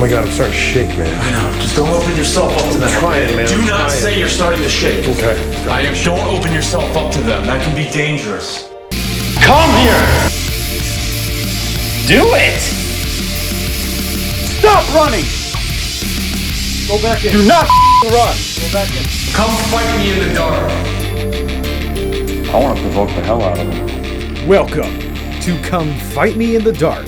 Oh my god, I'm starting to shake, man. I know. Just don't open yourself up to them. trying, man, Do I'm not trying. say you're starting to shake. Okay. I am. Don't open yourself up to them. That can be dangerous. Come here! Do it! Stop running! Go back in. Do not run! Go back in. Come fight me in the dark. I want to provoke the hell out of him. Welcome to Come Fight Me in the Dark,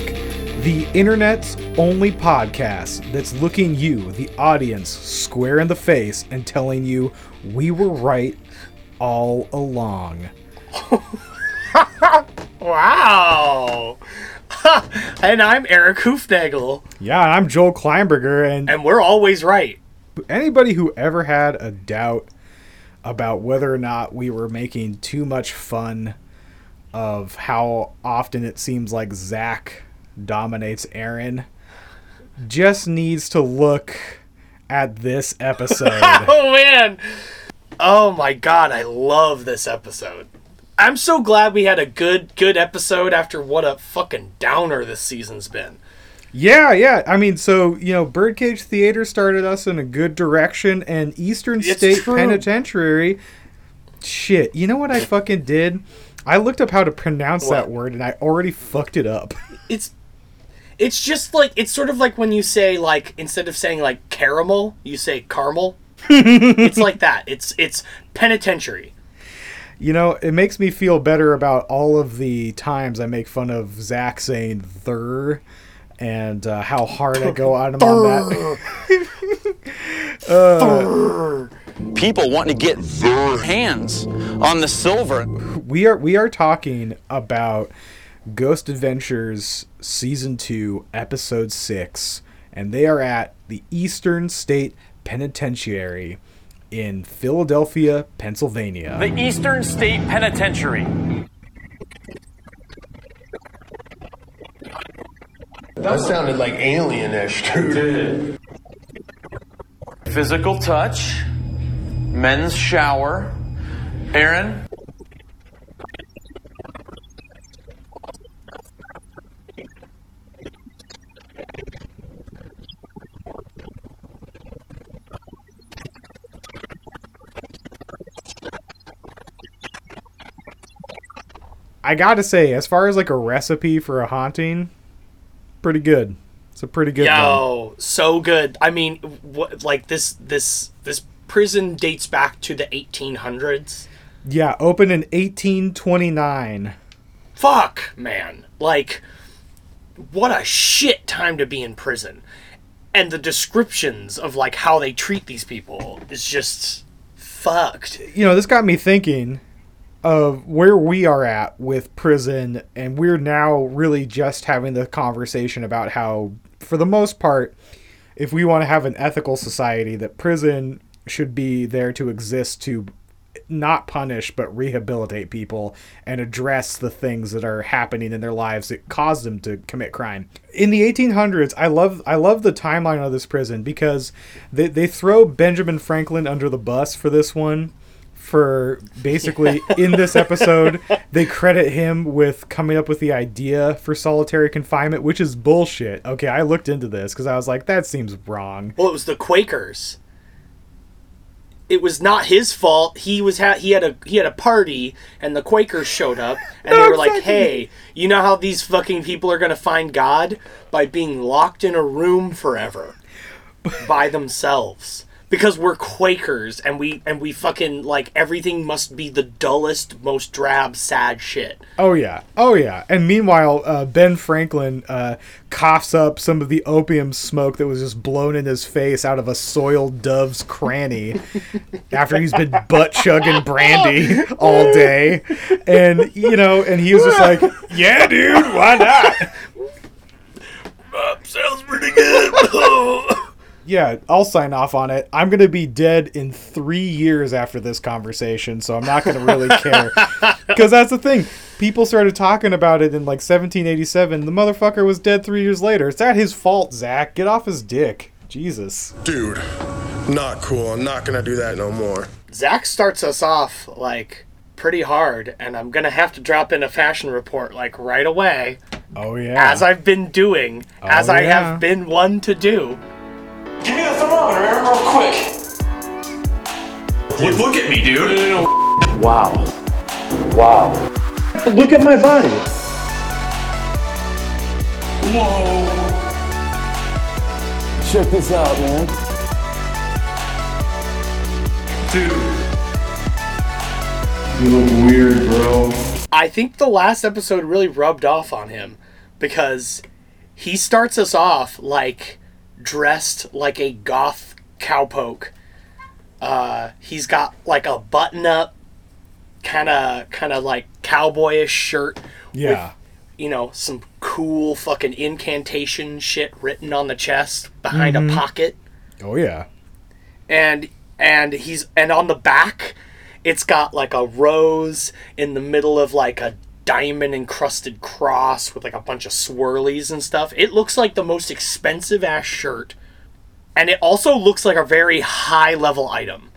the internet's only podcast that's looking you, the audience, square in the face and telling you we were right all along. Wow. and I'm Eric Hoofnagel, Yeah, I'm Joel Kleinberger, and and we're always right. anybody who ever had a doubt about whether or not we were making too much fun of how often it seems like Zach dominates Aaron just needs to look at this episode. Oh man. Oh my god, I love this episode. I'm so glad we had a good good episode after what a fucking downer this season's been. yeah, yeah. I mean, so, you know, Birdcage Theater started us in a good direction, and Eastern It's State true. Penitentiary. Shit, you know what I fucking did? I looked up how to pronounce that word, and I already fucked it up. It's it's just like it's sort of like when you say like instead of saying like caramel, you say caramel. it's like that. It's it's penitentiary. You know, it makes me feel better about all of the times I make fun of Zach saying "thur" and uh, how hard I go on him on that. People want to get their hands on the silver. We are we are talking about Ghost Adventures season two, episode six, and they are at the Eastern State Penitentiary in Philadelphia, Pennsylvania. The Eastern State Penitentiary. That sounded like alien-ish, dude. Physical touch. Men's shower. Aaron. I gotta say, as far as like a recipe for a haunting, pretty good. It's a pretty good one. Yo, so good. I mean, what like this this this prison dates back to the 1800s. Yeah, opened in 1829. Fuck, man. Like what a shit time to be in prison. And the descriptions of like how they treat these people is just fucked. You know, this got me thinking of where we are at with prison, and we're now really just having the conversation about how, for the most part, if we want to have an ethical society, that prison should be there to exist to not punish but rehabilitate people and address the things that are happening in their lives that cause them to commit crime. In the 1800s, I love I love the timeline of this prison because they they throw Benjamin Franklin under the bus for this one for basically in this episode they credit him with coming up with the idea for solitary confinement which is bullshit. Okay, I looked into this cuz I was like that seems wrong. Well, it was the Quakers. It was not his fault. He was ha- he had a he had a party and the Quakers showed up and they were like, "Hey, you know how these fucking people are going to find God by being locked in a room forever by themselves." Because we're Quakers and we and we fucking like everything must be the dullest, most drab, sad shit. Oh yeah, oh yeah. And meanwhile, uh, Ben Franklin uh, coughs up some of the opium smoke that was just blown in his face out of a soiled dove's cranny after he's been butt chugging brandy all day, and you know, and he was just like, "Yeah, dude, why not?" Sounds pretty good. Yeah, I'll sign off on it. I'm gonna be dead in three years after this conversation, so I'm not gonna really care. Because that's the thing. People started talking about it in like 1787. The motherfucker was dead three years later. It's not his fault, Zach. Get off his dick. Jesus. Dude, not cool. I'm not gonna do that no more. Zach starts us off like pretty hard, and I'm gonna have to drop in a fashion report like right away Oh yeah. as I've been doing, oh, as I yeah. have been one to do. Give me the thermometer, Aaron, real quick. Look, look at me, dude. Wow. Wow. Look at my body. Whoa. Check this out, man. Dude. You look weird, bro. I think the last episode really rubbed off on him because he starts us off like dressed like a goth cowpoke. Uh, he's got like a button up, kind of kind of like cowboyish shirt. yeah. You know, some cool fucking incantation shit written on the chest behind a pocket. Oh yeah. and and he's and on the back it's got like a rose in the middle of like a diamond encrusted cross with like a bunch of swirlies and stuff it looks like the most expensive ass shirt and it also looks like a very high level item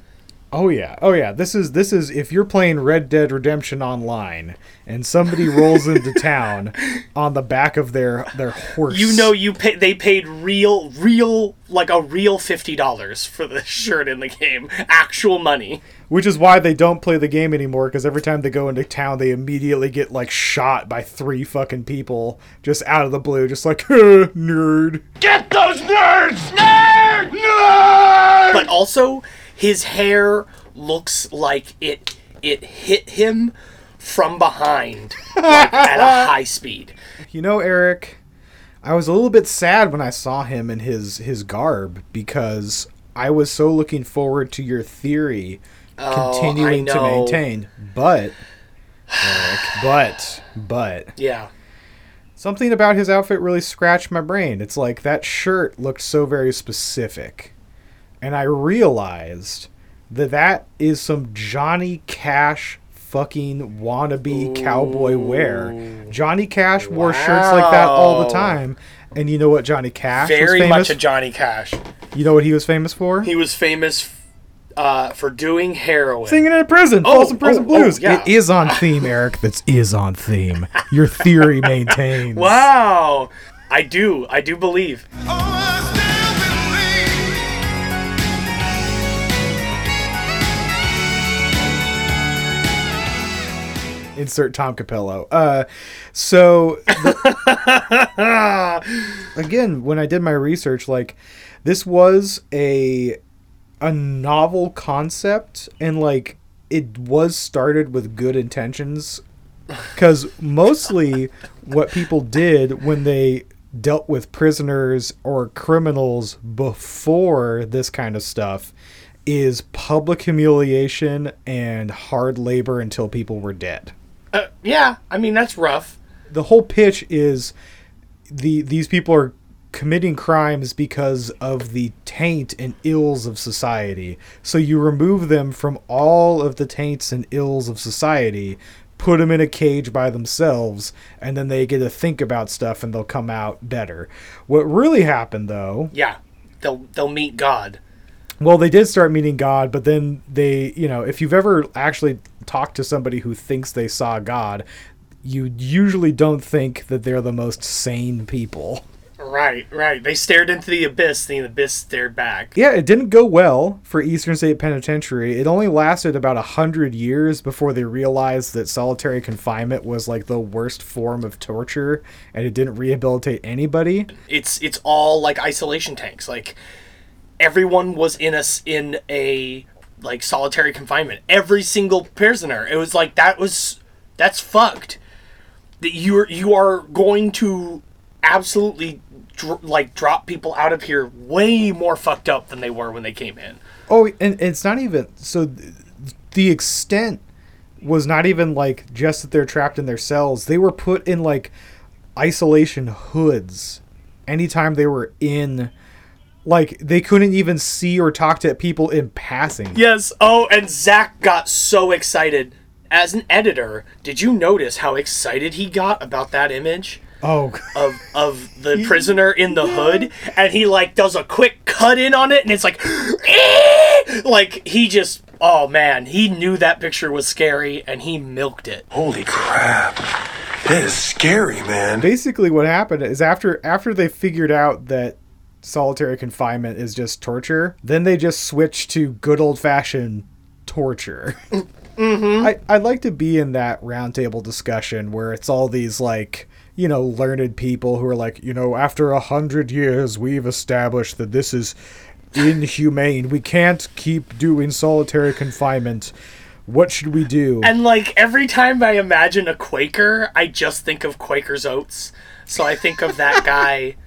Oh yeah. Oh yeah. This is this is if you're playing Red Dead Redemption online and somebody rolls into town on the back of their their horse. you know you pay they paid real real like a real $50 for the shirt in the game actual money Which is why they don't play the game anymore because every time they go into town, they immediately get like shot by three fucking people just out of the blue, just like nerd. Get those nerds! Nerd! Nerd! but also his hair looks like it it hit him from behind like, at a high speed. You know, Eric, I was a little bit sad when I saw him in his his garb because I was so looking forward to your theory Oh, continuing to Oh, maintain. But Eric, but but Yeah. something about his outfit really scratched my brain. It's like that shirt looked so very specific. And I realized that that is some Johnny Cash fucking wannabe cowboy wear. Johnny Cash wore shirts like that all the time. And you know what Johnny Cash Very much a Johnny Cash. You know what he was famous for? He was famous uh, for doing heroin. Singing in a prison, Oh, Folsom Prison oh, oh, Blues. yeah. It is on theme, Eric. That's is on theme. Your theory maintains. Wow. I do. I do believe. Insert Tom Capello. Uh, so again, when I did my research, like this was a a novel concept, and like it was started with good intentions, because mostly what people did when they dealt with prisoners or criminals before this kind of stuff is public humiliation and hard labor until people were dead Uh, yeah. I mean, that's rough. the whole pitch is the these people are committing crimes because of the taint and ills of society. So you remove them from all of the taints and ills of society, put them in a cage by themselves, and then they get to think about stuff and they'll come out better. What really happened though, Yeah. They'll they'll meet God. well, they did start meeting God, but then they, you know, if you've ever actually talked to somebody who thinks they saw God, you usually don't think that they're the most sane people. Right, right. They stared into the abyss, and the abyss stared back. Yeah, it didn't go well for Eastern State Penitentiary. It only lasted about a hundred years before they realized that solitary confinement was like the worst form of torture, and it didn't rehabilitate anybody. It's it's all like isolation tanks. Like everyone was in a s- in a like solitary confinement. Every single prisoner. It was like that was that's fucked. That you're you are going to absolutely dr- like drop people out of here way more fucked up than they were when they came in. Oh, and it's not even so. th- The extent was not even like just that they're trapped in their cells. They were put in like isolation hoods anytime they were in. Like they couldn't even see or talk to people in passing. Yes. Oh, and Zach got so excited. As an editor, did you notice how excited he got about that image? Oh, of of the prisoner in the hood and he like does a quick cut in on it and it's like like he just oh man he knew that picture was scary and he milked it Holy crap. That is scary, man. Basically, what happened is after after they figured out that solitary confinement is just torture, then they just switched to good old fashioned torture. Mm-hmm. I, I'd like to be in that roundtable discussion where it's all these like you know learned people who are like you know after a hundred years we've established that this is inhumane we can't keep doing solitary confinement what should we do And like every time I imagine a Quaker, I just think of Quaker's Oats. So I think of that guy,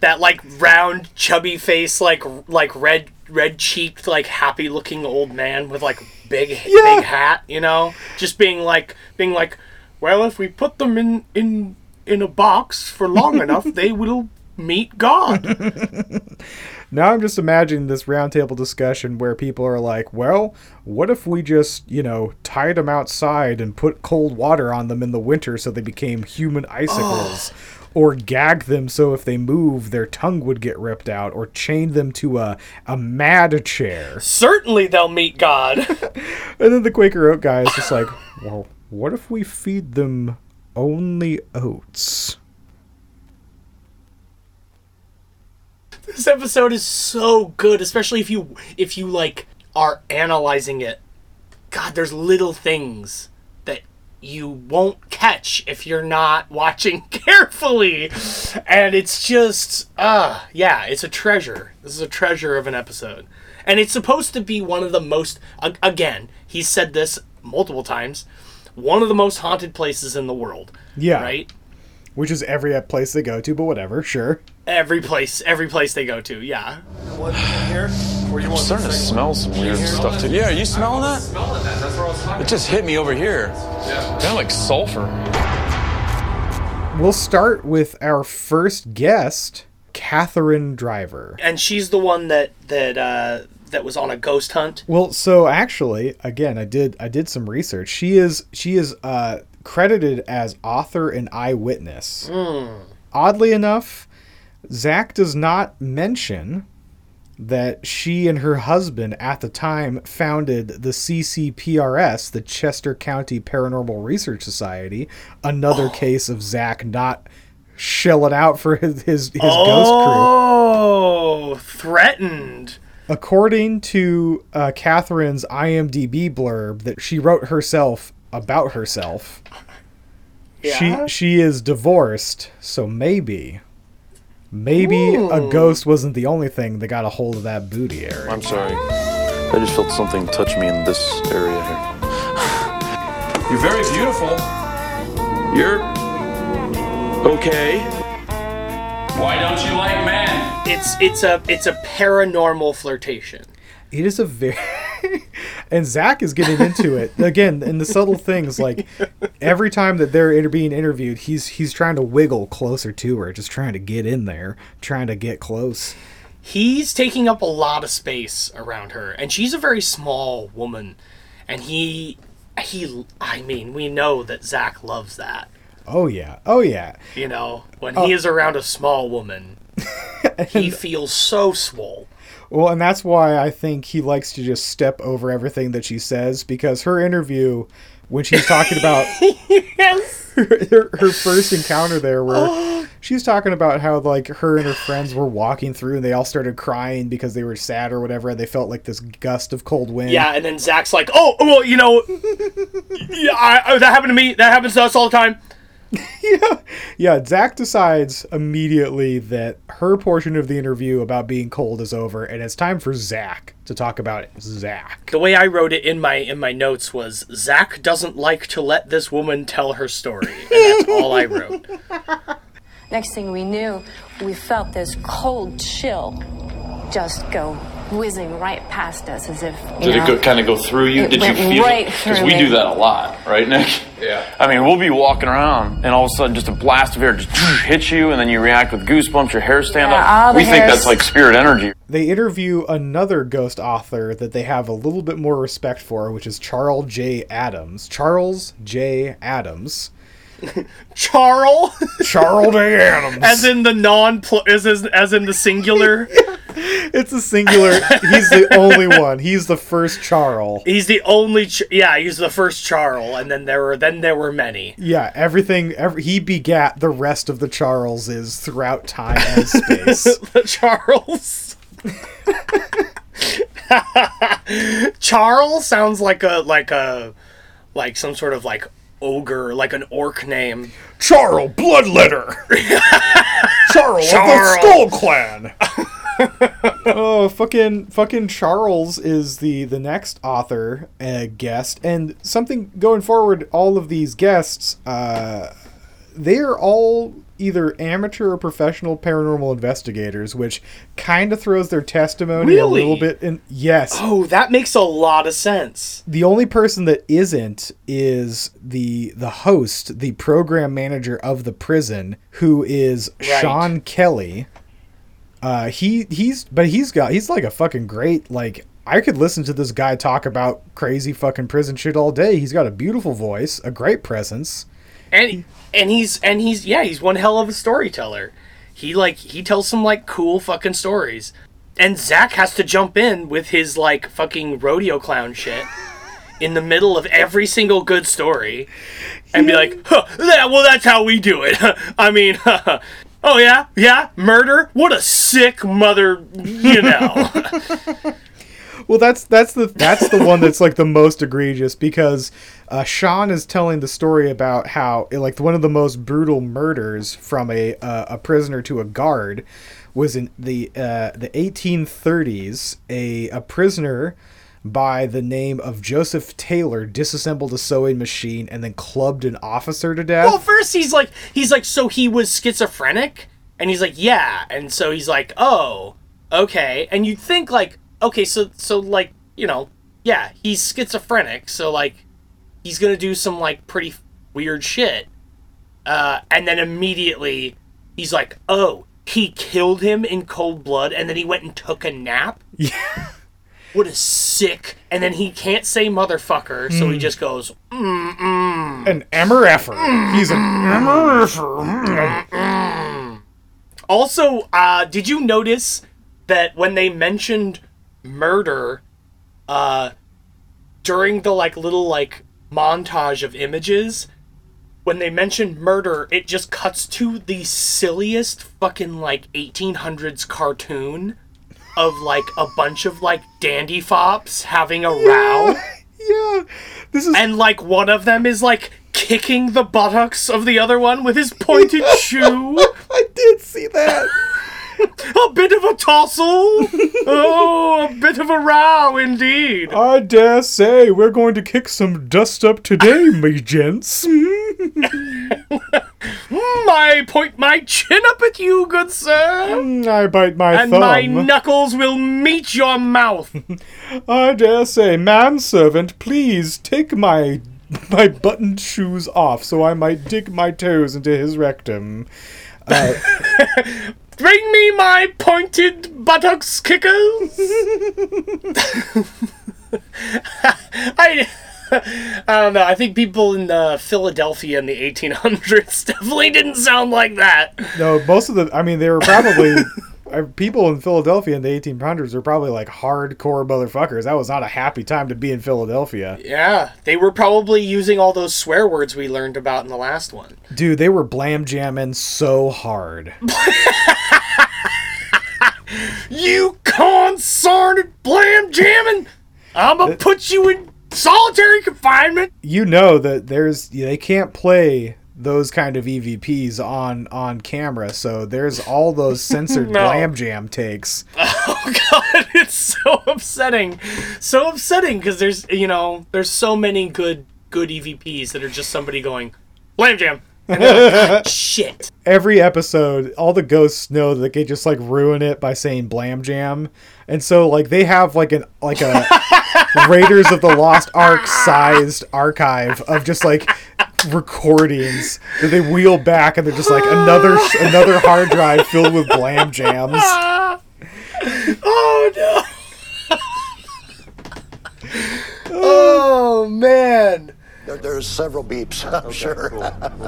that like round, chubby face, like like red red cheeked, like happy looking old man with like big Yeah. big hat, you know, just being like being like, well, if we put them in in in a box for long enough, they will meet God. Now I'm just imagining this roundtable discussion where people are like, well, what if we just, you know, tied them outside and put cold water on them in the winter so they became human icicles? Or gag them so if they move, their tongue would get ripped out, or chain them to a, a mad chair. Certainly, they'll meet God. And then the Quaker Oat guy is just like, well, what if we feed them only oats? this episode is so good especially if you if you like are analyzing it. God there's little things that you won't catch if you're not watching carefully. And it's just uh yeah it's a treasure. This is a treasure of an episode. And it's supposed to be one of the most again he said this multiple times one of the most haunted places in the world Yeah. right Which is every place they go to, but whatever, sure. every place every place they go to yeah I'm starting to smell some weird stuff too. Yeah, are you smelling that? It just hit me over here. Yeah. Kind of like sulfur. We'll start with our first guest, Catherine Driver. and she's the one that that uh that was on a ghost hunt Well, so actually, again, I did I did some research. She is she is uh, credited as author and eyewitness. Oddly enough, Zach does not mention that she and her husband at the time founded the CCPRS, the Chester County Paranormal Research Society. Another case of Zach not shelling out for his his, his ghost crew. oh threatened According to uh, Catherine's IMDb blurb that she wrote herself about herself, Yeah? she she is divorced, so maybe maybe a ghost wasn't the only thing that got a hold of that booty area. I'm sorry. I just felt something touch me in this area here. You're very beautiful. You're okay. Why don't you like men? it's it's a it's a paranormal flirtation It is a very and Zach is getting into it again in the subtle things like every time that they're inter- being interviewed, he's he's trying to wiggle closer to her, just trying to get in there, trying to get close. he's taking up a lot of space around her and she's a very small woman and he he i mean we know that zach loves that Oh yeah, oh yeah. you know when oh. he is around a small woman he feels so swole Well, and that's why I think he likes to just step over everything that she says because her interview, when she's talking about yes her, her first encounter there, where oh. she's talking about how like her and her friends were walking through and they all started crying because they were sad or whatever. And they felt like this gust of cold wind. yeah and then zach's like oh, oh well you know yeah I, I- that happened to me that happens to us all the time Yeah, yeah. Zach decides immediately that her portion of the interview about being cold is over, and it's time for Zach to talk about it. Zach. the way I wrote it in my in my notes was Zach doesn't like to let this woman tell her story, and that's all I wrote. Next thing we knew, we felt this cold chill just go whizzing right past us as if. You Did know, it go, kind of go through you? It Did you feel right Because we me. do that a lot, right, Nick? Yeah. I mean, we'll be walking around, and all of a sudden, just a blast of air just hits you, and then you react with goosebumps. Your hair stand Yeah, all up. the We think that's like spirit energy. They interview another ghost author that they have a little bit more respect for, which is Charles J. Adams. Charles J. Adams. Charles, Charles J. Adams. as in the non, as in, as in the singular. It's a singular. He's the only one. He's the first Charles. He's the only. Ch- yeah, he's the first Charles, and then there were then there were many. Yeah, everything. Every, he begat the rest of the Charleses throughout time and space. the Charles. Charles sounds like a like a like some sort of like ogre, like an orc name. Charles Bloodletter. Charles, Charles. of the Skull Clan. oh, fucking, fucking Charles is the the next author uh, guest, and something going forward. All of these guests, uh, they are all either amateur or professional paranormal investigators, which kind of throws their testimony a little bit in. Yes, Oh, that makes a lot of sense. the only person that isn't is the the host, the program manager of the prison, who is Right. Sean Kelly. Uh, he he's but he's got he's like a fucking great like I could listen to this guy talk about crazy fucking prison shit all day. He's got a beautiful voice, a great presence. and and he's and he's yeah he's one hell of a storyteller. He like he tells some like cool fucking stories. And zach has to jump in with his like fucking rodeo clown shit in the middle of every single good story and be like huh, that, well that's how we do it. I mean oh yeah? Yeah? Murder? What a sick mother you know. Well, that's that's the that's the one that's like the most egregious because uh, Sean is telling the story about how like one of the most brutal murders from a uh, a prisoner to a guard was in the uh, the 1830s. A a prisoner by the name of Joseph Taylor disassembled a sewing machine and then clubbed an officer to death. Well, first he's like, he's like, so he was schizophrenic, and he's like, yeah, and so he's like, oh, okay, and you'd think like, okay, so so like, you know, yeah, he's schizophrenic, so like, he's gonna do some like pretty weird shit, uh, and then immediately he's like, oh, he killed him in cold blood, and then he went and took a nap. Yeah. What a sick! And then he can't say motherfucker, so he just goes, An MRFer. He's an MRFer. Also, uh, did you notice that when they mentioned murder, uh, during the like little like montage of images, when they mention murder, it just cuts to the silliest fucking like 1800s cartoon of like a bunch of like dandy fops having a row, yeah. This is and like one of them is like kicking the buttocks of the other one with his pointed shoe. I did see that. A bit of a tussle. oh, a bit of a row indeed. I dare say we're going to kick some dust up today, me gents. I point my chin up at you, good sir, mm, I bite my and thumb. my knuckles will meet your mouth. I dare say, manservant, please take my my buttoned shoes off so I might dig my toes into his rectum. Uh, Bring me my pointed buttocks kickers. I. I don't know. I think people in uh, Philadelphia in the 1800s definitely didn't sound like that. No, most of the, I mean, they were probably. People in Philadelphia in the 1800s were probably like hardcore motherfuckers. That was not a happy time to be in Philadelphia. Yeah, they were probably using all those swear words we learned about in the last one. Dude, they were blam jamming so hard. You consarted blam jamming! I'ma put you in solitary confinement! you know that there's they can't play those kind of EVPs on on camera, so there's all those censored No. blam jam takes. Oh god, it's so upsetting. So upsetting because there's, you know, there's so many good good EVPs that are just somebody going, blam jam! Like, ah, "God, shit. Every episode, all the ghosts know that they just like ruin it by saying blam jam, and so like they have like an like a Raiders of the Lost Ark sized archive of just like recordings that they wheel back, and they're just like another another hard drive filled with blam jams. Oh no! Oh, oh man! There, there's several beeps, I'm sure.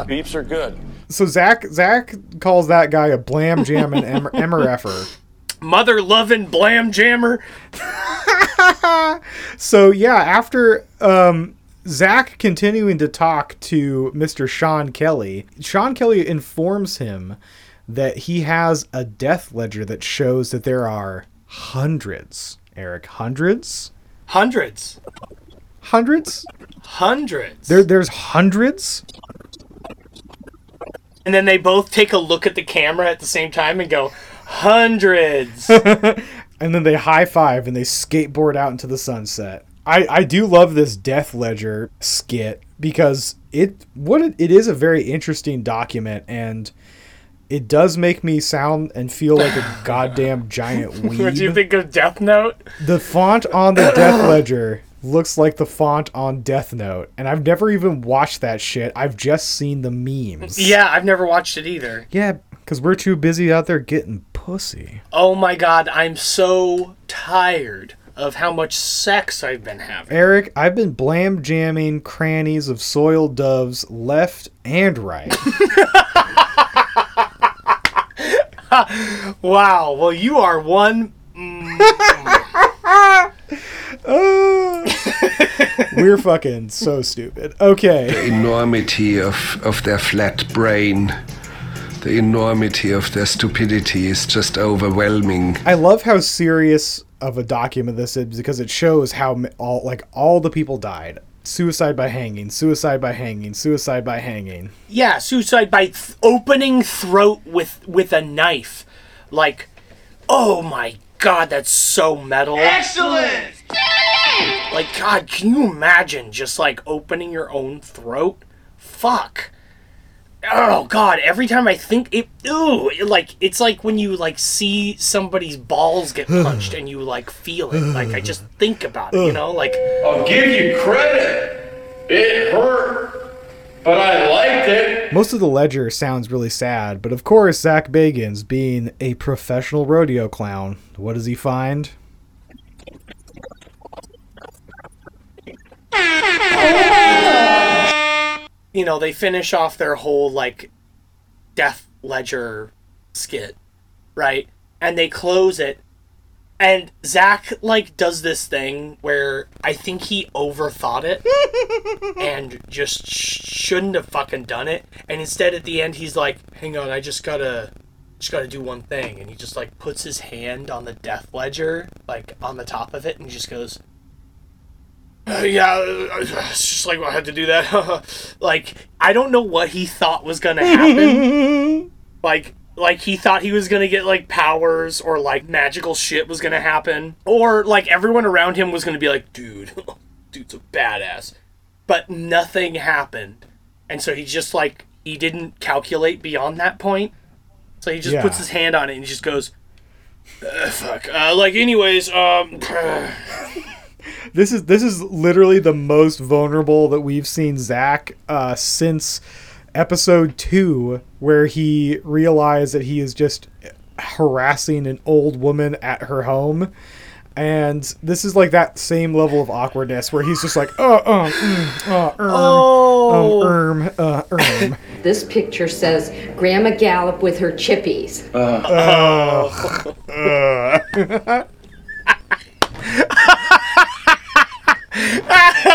Beeps are good. So Zach Zach calls that guy a blam jam and em- MRFer. Mother loving blam jammer. So yeah, after um, Zach continuing to talk to Mr. Sean Kelly, Sean Kelly informs him that he has a death ledger that shows that there are hundreds, Eric, hundreds, Hundreds. hundreds. Hundreds. There, there's hundreds. and then they both take a look at the camera at the same time and go, hundreds. and then they high five and they skateboard out into the sunset. I, I do love this Death Ledger skit because it what it, it is a very interesting document and it does make me sound and feel like a goddamn giant weeb. what do you think of Death Note? The font on the Death Ledger looks like the font on Death Note, and I've never even watched that shit. I've just seen the memes. Yeah, I've never watched it either. Yeah, because we're too busy out there getting pussy. Oh my god, I'm so tired of how much sex I've been having. Eric, I've been blam jamming crannies of soiled doves left and right. Wow, well, you are one. Mm. Ah. We're fucking so stupid. Okay. The enormity of, of their flat brain, the enormity of their stupidity is just overwhelming. I love how serious of a document this is because it shows how all like all the people died. Suicide by hanging, suicide by hanging, suicide by hanging. Yeah, suicide by th- opening throat with with a knife. Like, oh my god, that's so metal. Excellent! Like, God, can you imagine just like opening your own throat? Fuck. Oh God! Every time I think it, ooh, it, like it's like when you like see somebody's balls get punched and you like feel it. Like I just think about it, you know, like I'll give you credit. It hurt, but I liked it. Most of the ledger sounds really sad, but of course, Zach Bagans, being a professional rodeo clown, what does he find? you know, they finish off their whole like Death Ledger skit, right? And they close it. And Zach like does this thing where I think he overthought it and just sh- shouldn't have fucking done it. And instead, at the end, he's like, "Hang on, I just gotta, just gotta do one thing." And he just like puts his hand on the Death Ledger, like on the top of it, and just goes, uh, yeah, uh, it's just like I had to do that. like I don't know what he thought was gonna happen. like like he thought he was gonna get like powers or like magical shit was gonna happen or like everyone around him was gonna be like, dude, dude's a badass. But nothing happened, and so he just like he didn't calculate beyond that point. So he just Yeah. puts his hand on it and he just goes, "Uh, "Fuck." Uh, like, anyways, um. This is this is literally the most vulnerable that we've seen Zach uh, since episode two, where he realized that he is just harassing an old woman at her home. And this is like that same level of awkwardness where he's just like, uh, uh, mm, uh, erm, Oh. um, erm, uh, erm. This picture says Grandma Gallup with her chippies. Uh,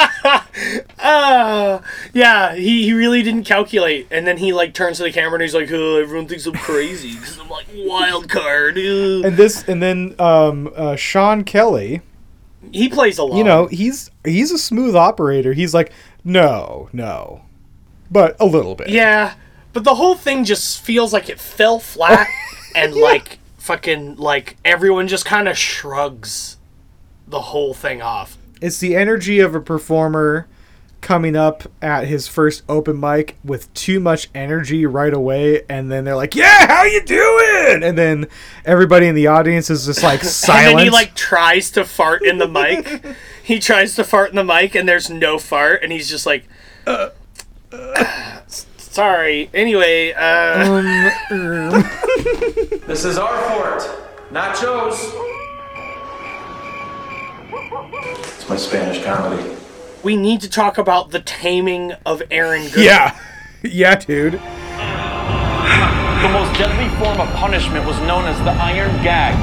yeah, he, he really didn't calculate. And then he like turns to the camera and he's like, oh, everyone thinks I'm crazy because I'm like wild card. uh." and this, and then um, uh, Sean Kelly, He plays a lot. you know, he's he's a smooth operator. He's like, no, no, but a little bit. Yeah, but the whole thing just feels like it fell flat and like fucking like everyone just kind of shrugs the whole thing off. It's the energy of a performer coming up at his first open mic with too much energy right away and then they're like, "Yeah, how you doing?" And then everybody in the audience is just like silent. And then he like tries to fart in the mic. he tries to fart in the mic and there's no fart and he's just like uh, sorry. Anyway, uh This is our fort, not Joe's. It's my Spanish comedy. We need to talk about the taming of Aaron Good. yeah. yeah, dude. The most deadly form of punishment was known as the iron gag.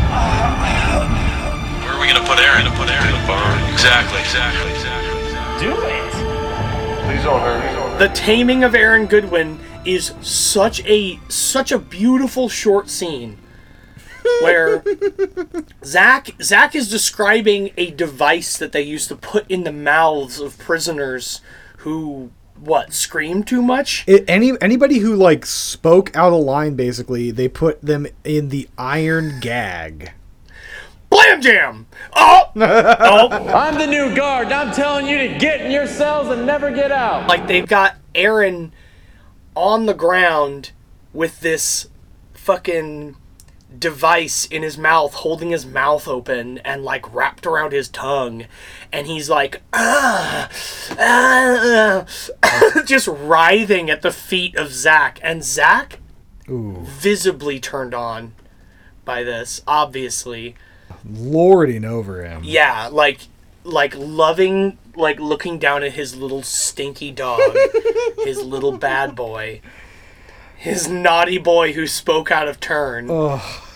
Where are we gonna put Aaron? To put Aaron in the barn. Exactly, exactly, exactly. Do it. Please don't hurt. The taming of Aaron Goodwin is such a such a beautiful short scene where Zach Zach is describing a device that they used to put in the mouths of prisoners who what scream too much. It, any anybody who like spoke out of line, basically, they put them in the iron gag. Blam jam! Oh, oh! I'm the new guard. I'm telling you to get in your cells and never get out. Like they've got Aaron on the ground with this fucking device in his mouth, holding his mouth open and like wrapped around his tongue, and he's like, ah, ah, just writhing at the feet of Zach, and Zach Ooh, visibly turned on by this, obviously. lording over him. Yeah, like like loving like looking down at his little stinky dog, his little bad boy. His naughty boy who spoke out of turn. Oh,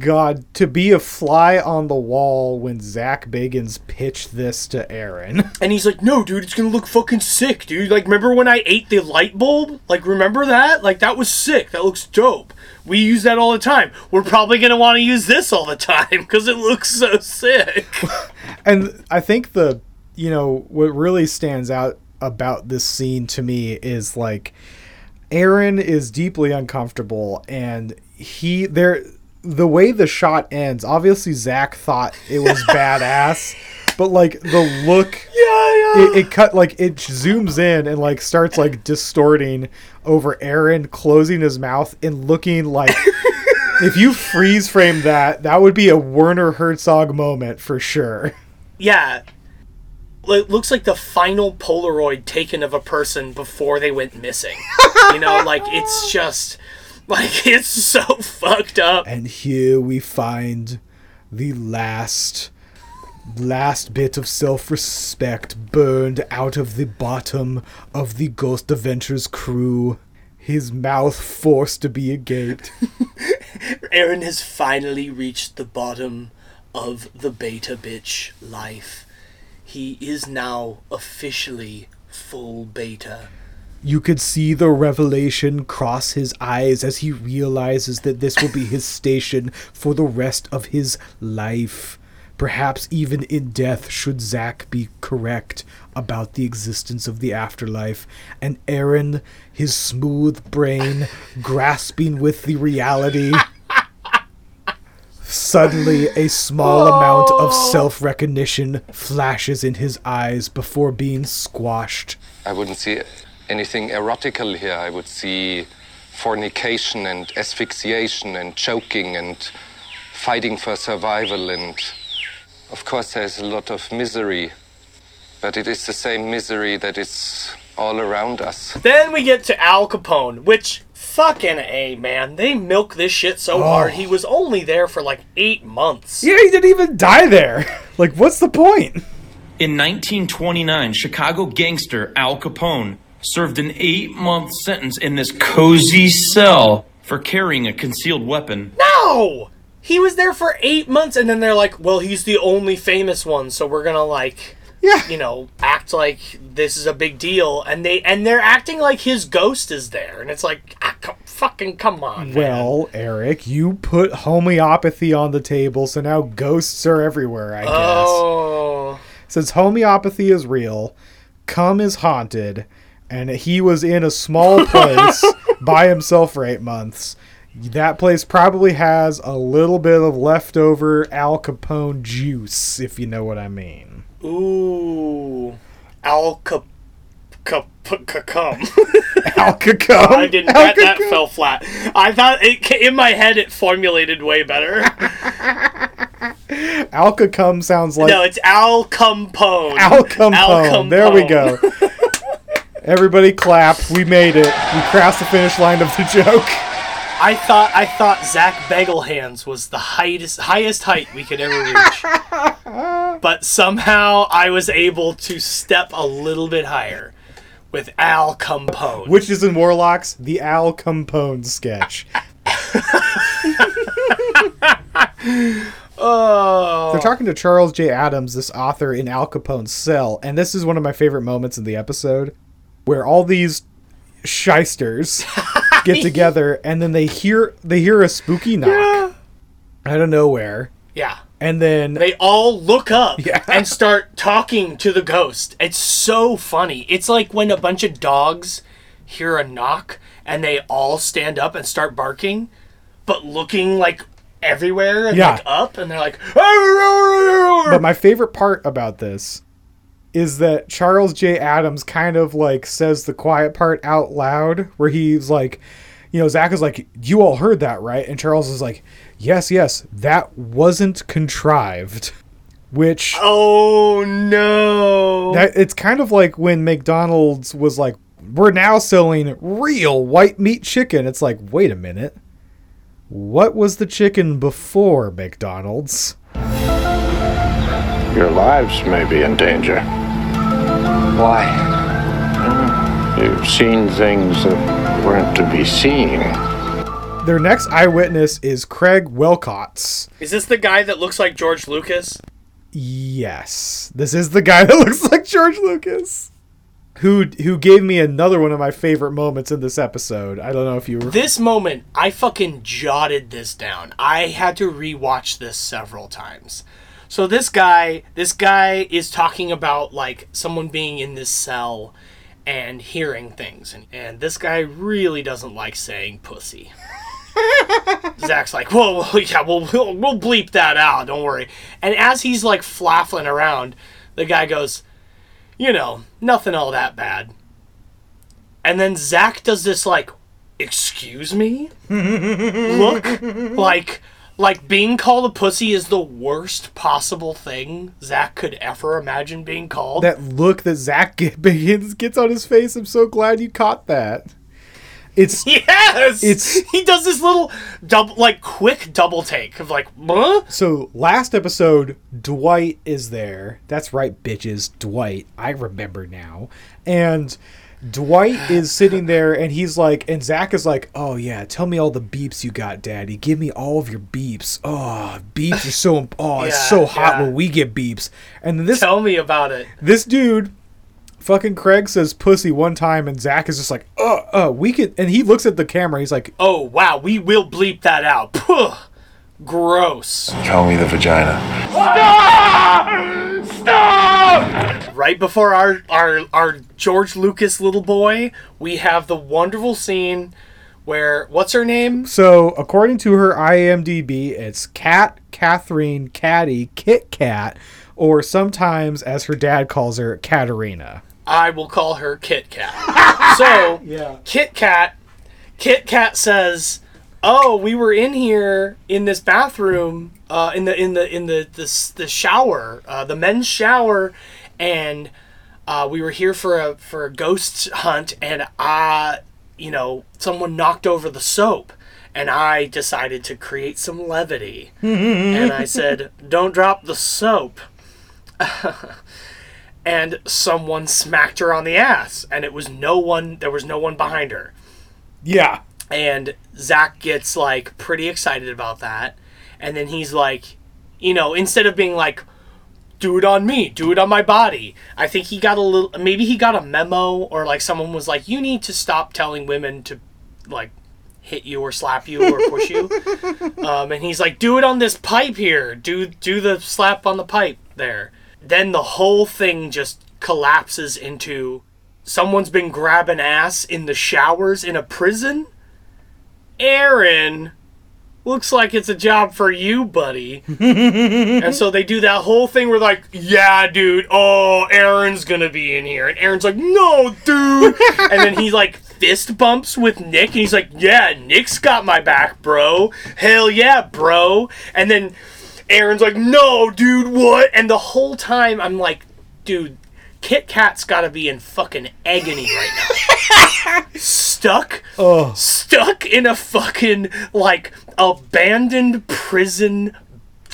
God, to be a fly on the wall when Zach Bagans pitched this to Aaron. And he's like, "No, dude, it's gonna look fucking sick, dude. Like, remember when I ate the light bulb? Like, remember that? Like, that was sick. That looks dope. We use that all the time. We're probably gonna want to use this all the time because it looks so sick." and I think the, you know, what really stands out about this scene to me is like Aaron is deeply uncomfortable and he there the way the shot ends, obviously Zach thought it was badass, but like the look yeah, yeah. It, it cut like it zooms in and like starts like distorting over Aaron closing his mouth and looking like if you freeze frame that, that would be a Werner Herzog moment for sure. Yeah. It looks like the final Polaroid taken of a person before they went missing. you know, like it's just like it's so fucked up. And here we find the last last bit of self-respect burned out of the bottom of the Ghost Adventures crew. His mouth forced to be agape. Aaron has finally reached the bottom of the beta bitch life. He is now officially full beta. You could see the revelation cross his eyes as he realizes that this will be his station for the rest of his life. Perhaps even in death, should Zack be correct about the existence of the afterlife, and Aaron, his smooth brain, grasping with the reality. Suddenly, a small amount of oh. self recognition flashes in his eyes before being squashed. I wouldn't see anything erotical here. I would see fornication and asphyxiation and choking and fighting for survival. And of course, there's a lot of misery, but it is the same misery that is all around us. Then we get to Al Capone, which fucking A, man. They milk this shit so Oh. hard. He was only there for like eight months. Yeah, he didn't even die there. Like, what's the point? In 1929, Chicago gangster Al Capone served an eight month sentence in this cozy cell for carrying a concealed weapon. No! He was there for eight months, and then they're like, well, he's the only famous one, so we're gonna, like, yeah. you know, act like this is a big deal. And, they, and they're acting like his ghost is there. And it's like, ah, come, fucking come on. man. Well, Eric, you put homeopathy on the table, so now ghosts are everywhere, I guess. Oh. Since homeopathy is real, cum is haunted, and he was in a small place by himself for eight months. That place probably has a little bit of leftover Al Capone juice, if you know what I mean. Ooh. Al Cap. Cap. Cum. Al Capone. I didn't. That, that fell flat. I thought it in my head it formulated way better. Al Capone sounds like no, it's Al Capone. Al Capone. Al There we go. Everybody clap. We made it. We crossed the finish line of the joke. I thought I thought Zach Bagelhands was the highest highest height we could ever reach. but somehow I was able to step a little bit higher with Al Capone. Which is in Warlocks, the Al Capone sketch. oh. They're talking to Charles J. Adams, this author in Al Capone's cell, and this is one of my favorite moments in the episode where all these shysters get together and then they hear they hear a spooky knock out of nowhere. Yeah. And then they all look up and start talking to the ghost. It's so funny. It's like when a bunch of dogs hear a knock and they all stand up and start barking, but looking like everywhere and Yeah. like up, and they're like, But my favorite part about this is that Charles J. Adams kind of like says the quiet part out loud, where he's like, you know, Zach is like, "You all heard that, right?" And Charles is like, "Yes, yes, that wasn't contrived." Which oh no, that it's kind of like when McDonald's was like, "We're now selling real white meat chicken." It's like, wait a minute, what was the chicken before McDonald's? Your lives may be in danger. Why? You've seen things that weren't to be seen. Their next eyewitness is Craig Welcotts. Is this the guy that looks like George Lucas? Yes, this is the guy that looks like George Lucas. Who who gave me another one of my favorite moments in this episode. I don't know if you were This moment, I fucking jotted this down. I had to rewatch this several times. So this guy, this guy is talking about like someone being in this cell and hearing things, and, and this guy really doesn't like saying pussy. Zach's like, whoa, whoa, yeah, we'll, we'll we'll bleep that out. Don't worry. And as he's like flaffling around, the guy goes, you know, nothing all that bad. And then Zach does this like, excuse me, look, like like being called a pussy is the worst possible thing Zach could ever imagine being called. that look that Zach begins gets on his face. I'm so glad you caught that. It's yes, It's- he does this little double like quick double take of like, huh? so last episode Dwight is there. That's right, bitches. Dwight. I remember now. And Dwight is sitting there and he's like and Zach is like, Oh yeah, tell me all the beeps you got, Daddy. Give me all of your beeps. Oh, beeps are so oh, it's so hot yeah. when we get beeps. And then this Tell me about it. this dude fucking Craig says pussy one time and Zach is just like, uh, uh, we could and he looks at the camera, he's like, Oh wow, we will bleep that out. Puh, gross. Call me the vagina. Stop! Stop! Right before our, our our George Lucas little boy, we have the wonderful scene where what's her name? So, according to her IMDb, it's Cat, Catherine, Catty, Kit Kat, or sometimes, as her dad calls her, Katerina. I will call her Kit Kat. so, Yeah. Kit Kat, Kit Kat says, "Oh, we were in here in this bathroom, uh, in the in the in the the, the shower, uh, the men's shower, and uh, we were here for a for a ghost hunt, and I, you know, someone knocked over the soap." And I decided to create some levity. and I said, Don't drop the soap and someone smacked her on the ass and it was no one there was no one behind her Yeah. And zach gets like pretty excited about that. And then he's like you know instead of being like do it on me do it on my body i think he got a little maybe he got a memo or like someone was like you need to stop telling women to like hit you or slap you or push you. Um, and he's like do it on this pipe here. Do do the slap on the pipe there. Then the whole thing just collapses into someone's been grabbing ass in the showers in a prison aaron looks like it's a job for you buddy. And so they do that whole thing where like yeah dude oh aaron's gonna be in here. And aaron's like no dude. And then he like fist bumps with nick and he's like yeah nick's got my back bro. Hell yeah bro. And then aaron's like no dude what? And the whole time i'm like dude kit kat's gotta be in fucking agony right now stuck Oh. stuck in a fucking like abandoned prison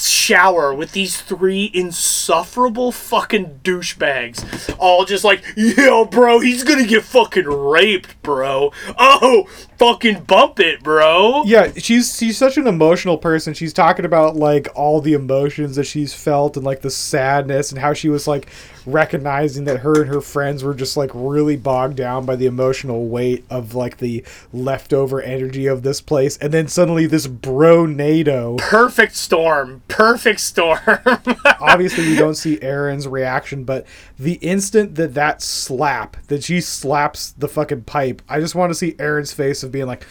shower with these three insufferable fucking douchebags. All just like, yeah, bro, he's gonna get fucking raped, bro. Oh, fucking bump it, bro. Yeah, she's she's such an emotional person. She's talking about like all the emotions that she's felt and like the sadness and how she was like recognizing that her and her friends were just like really bogged down by the emotional weight of like the leftover energy of this place and then suddenly this bro NATO Perfect storm. Perfect storm. obviously you don't see Aaron's reaction but the instant that that slap that she slaps the fucking pipe I just want to see Aaron's face of being like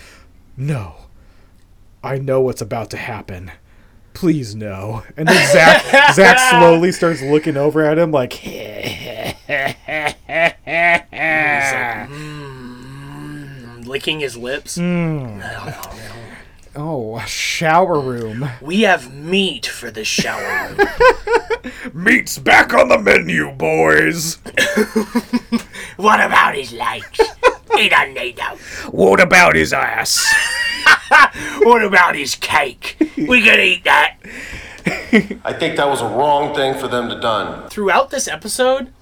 no. I know what's about to happen. Please no. And then Zach Zach slowly starts looking over at him like Mm, licking his lips. Oh a shower room We have meat for the shower room. meat's back on the menu boys what about his legs? he doesn't need them. what about his ass What about his cake? We could eat that. I think that was a wrong thing for them to done. Throughout this episode,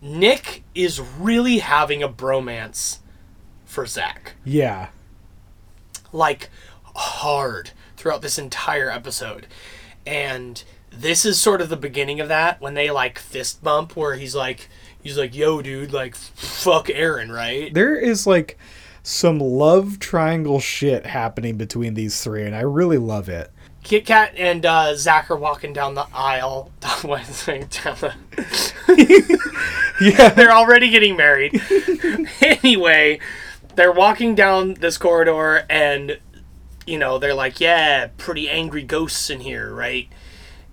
Nick is really having a bromance for Zach. yeah like hard throughout this entire episode. And this is sort of the beginning of that when they like fist bump where he's like he's like, "Yo, dude, like fuck Aaron, right?" there is like some love triangle shit happening between these three and I really love it Kit Kat and uh, Zach are walking down the aisle. What is it? down the. yeah, they're already getting married. anyway, they're walking down this corridor, and you know they're like, "Yeah, pretty angry ghosts in here, right?"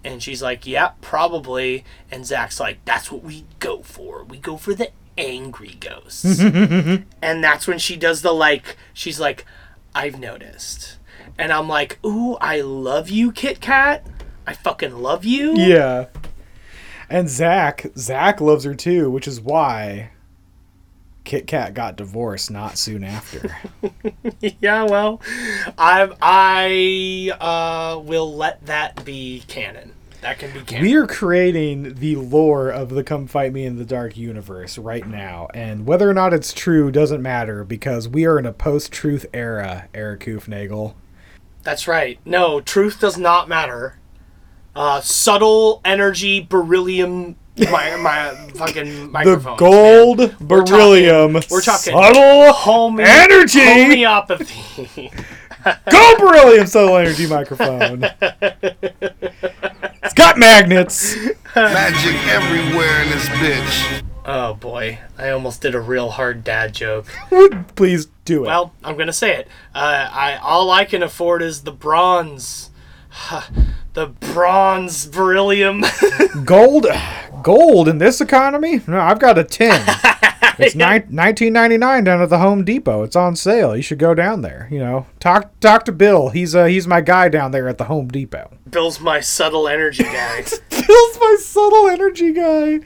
And she's like, "Yeah, probably." And Zach's like, "That's what we go for. We go for the angry ghosts." and that's when she does the like. She's like, "I've noticed." And I'm like, ooh, I love you, Kit Kat. I fucking love you. Yeah. And Zach, Zach loves her too, which is why Kit Kat got divorced not soon after. yeah, well, I I uh will let that be canon. That can be canon. we are creating the lore of the Come Fight Me in the Dark universe right now, and whether or not it's true doesn't matter because we are in a post-truth era, Eric Kufnagel. That's right. No, truth does not matter. Uh, subtle energy beryllium. My my fucking microphone. the gold We're talking- beryllium We're talking subtle home energy. homeopathy. Go beryllium subtle energy microphone. it's got magnets. Magic everywhere in this bitch. Oh boy, I almost did a real hard dad joke. Please do it. Well, I'm gonna say it. Uh, I all I can afford is the bronze, the bronze beryllium. gold gold in this economy? No i've got a 10 it's ni- 19.99 down at the home depot. It's on sale. You should go down there you know. Talk talk to bill. He's uh he's my guy down there at the home depot. Bill's my subtle energy guy. bill's my subtle energy guy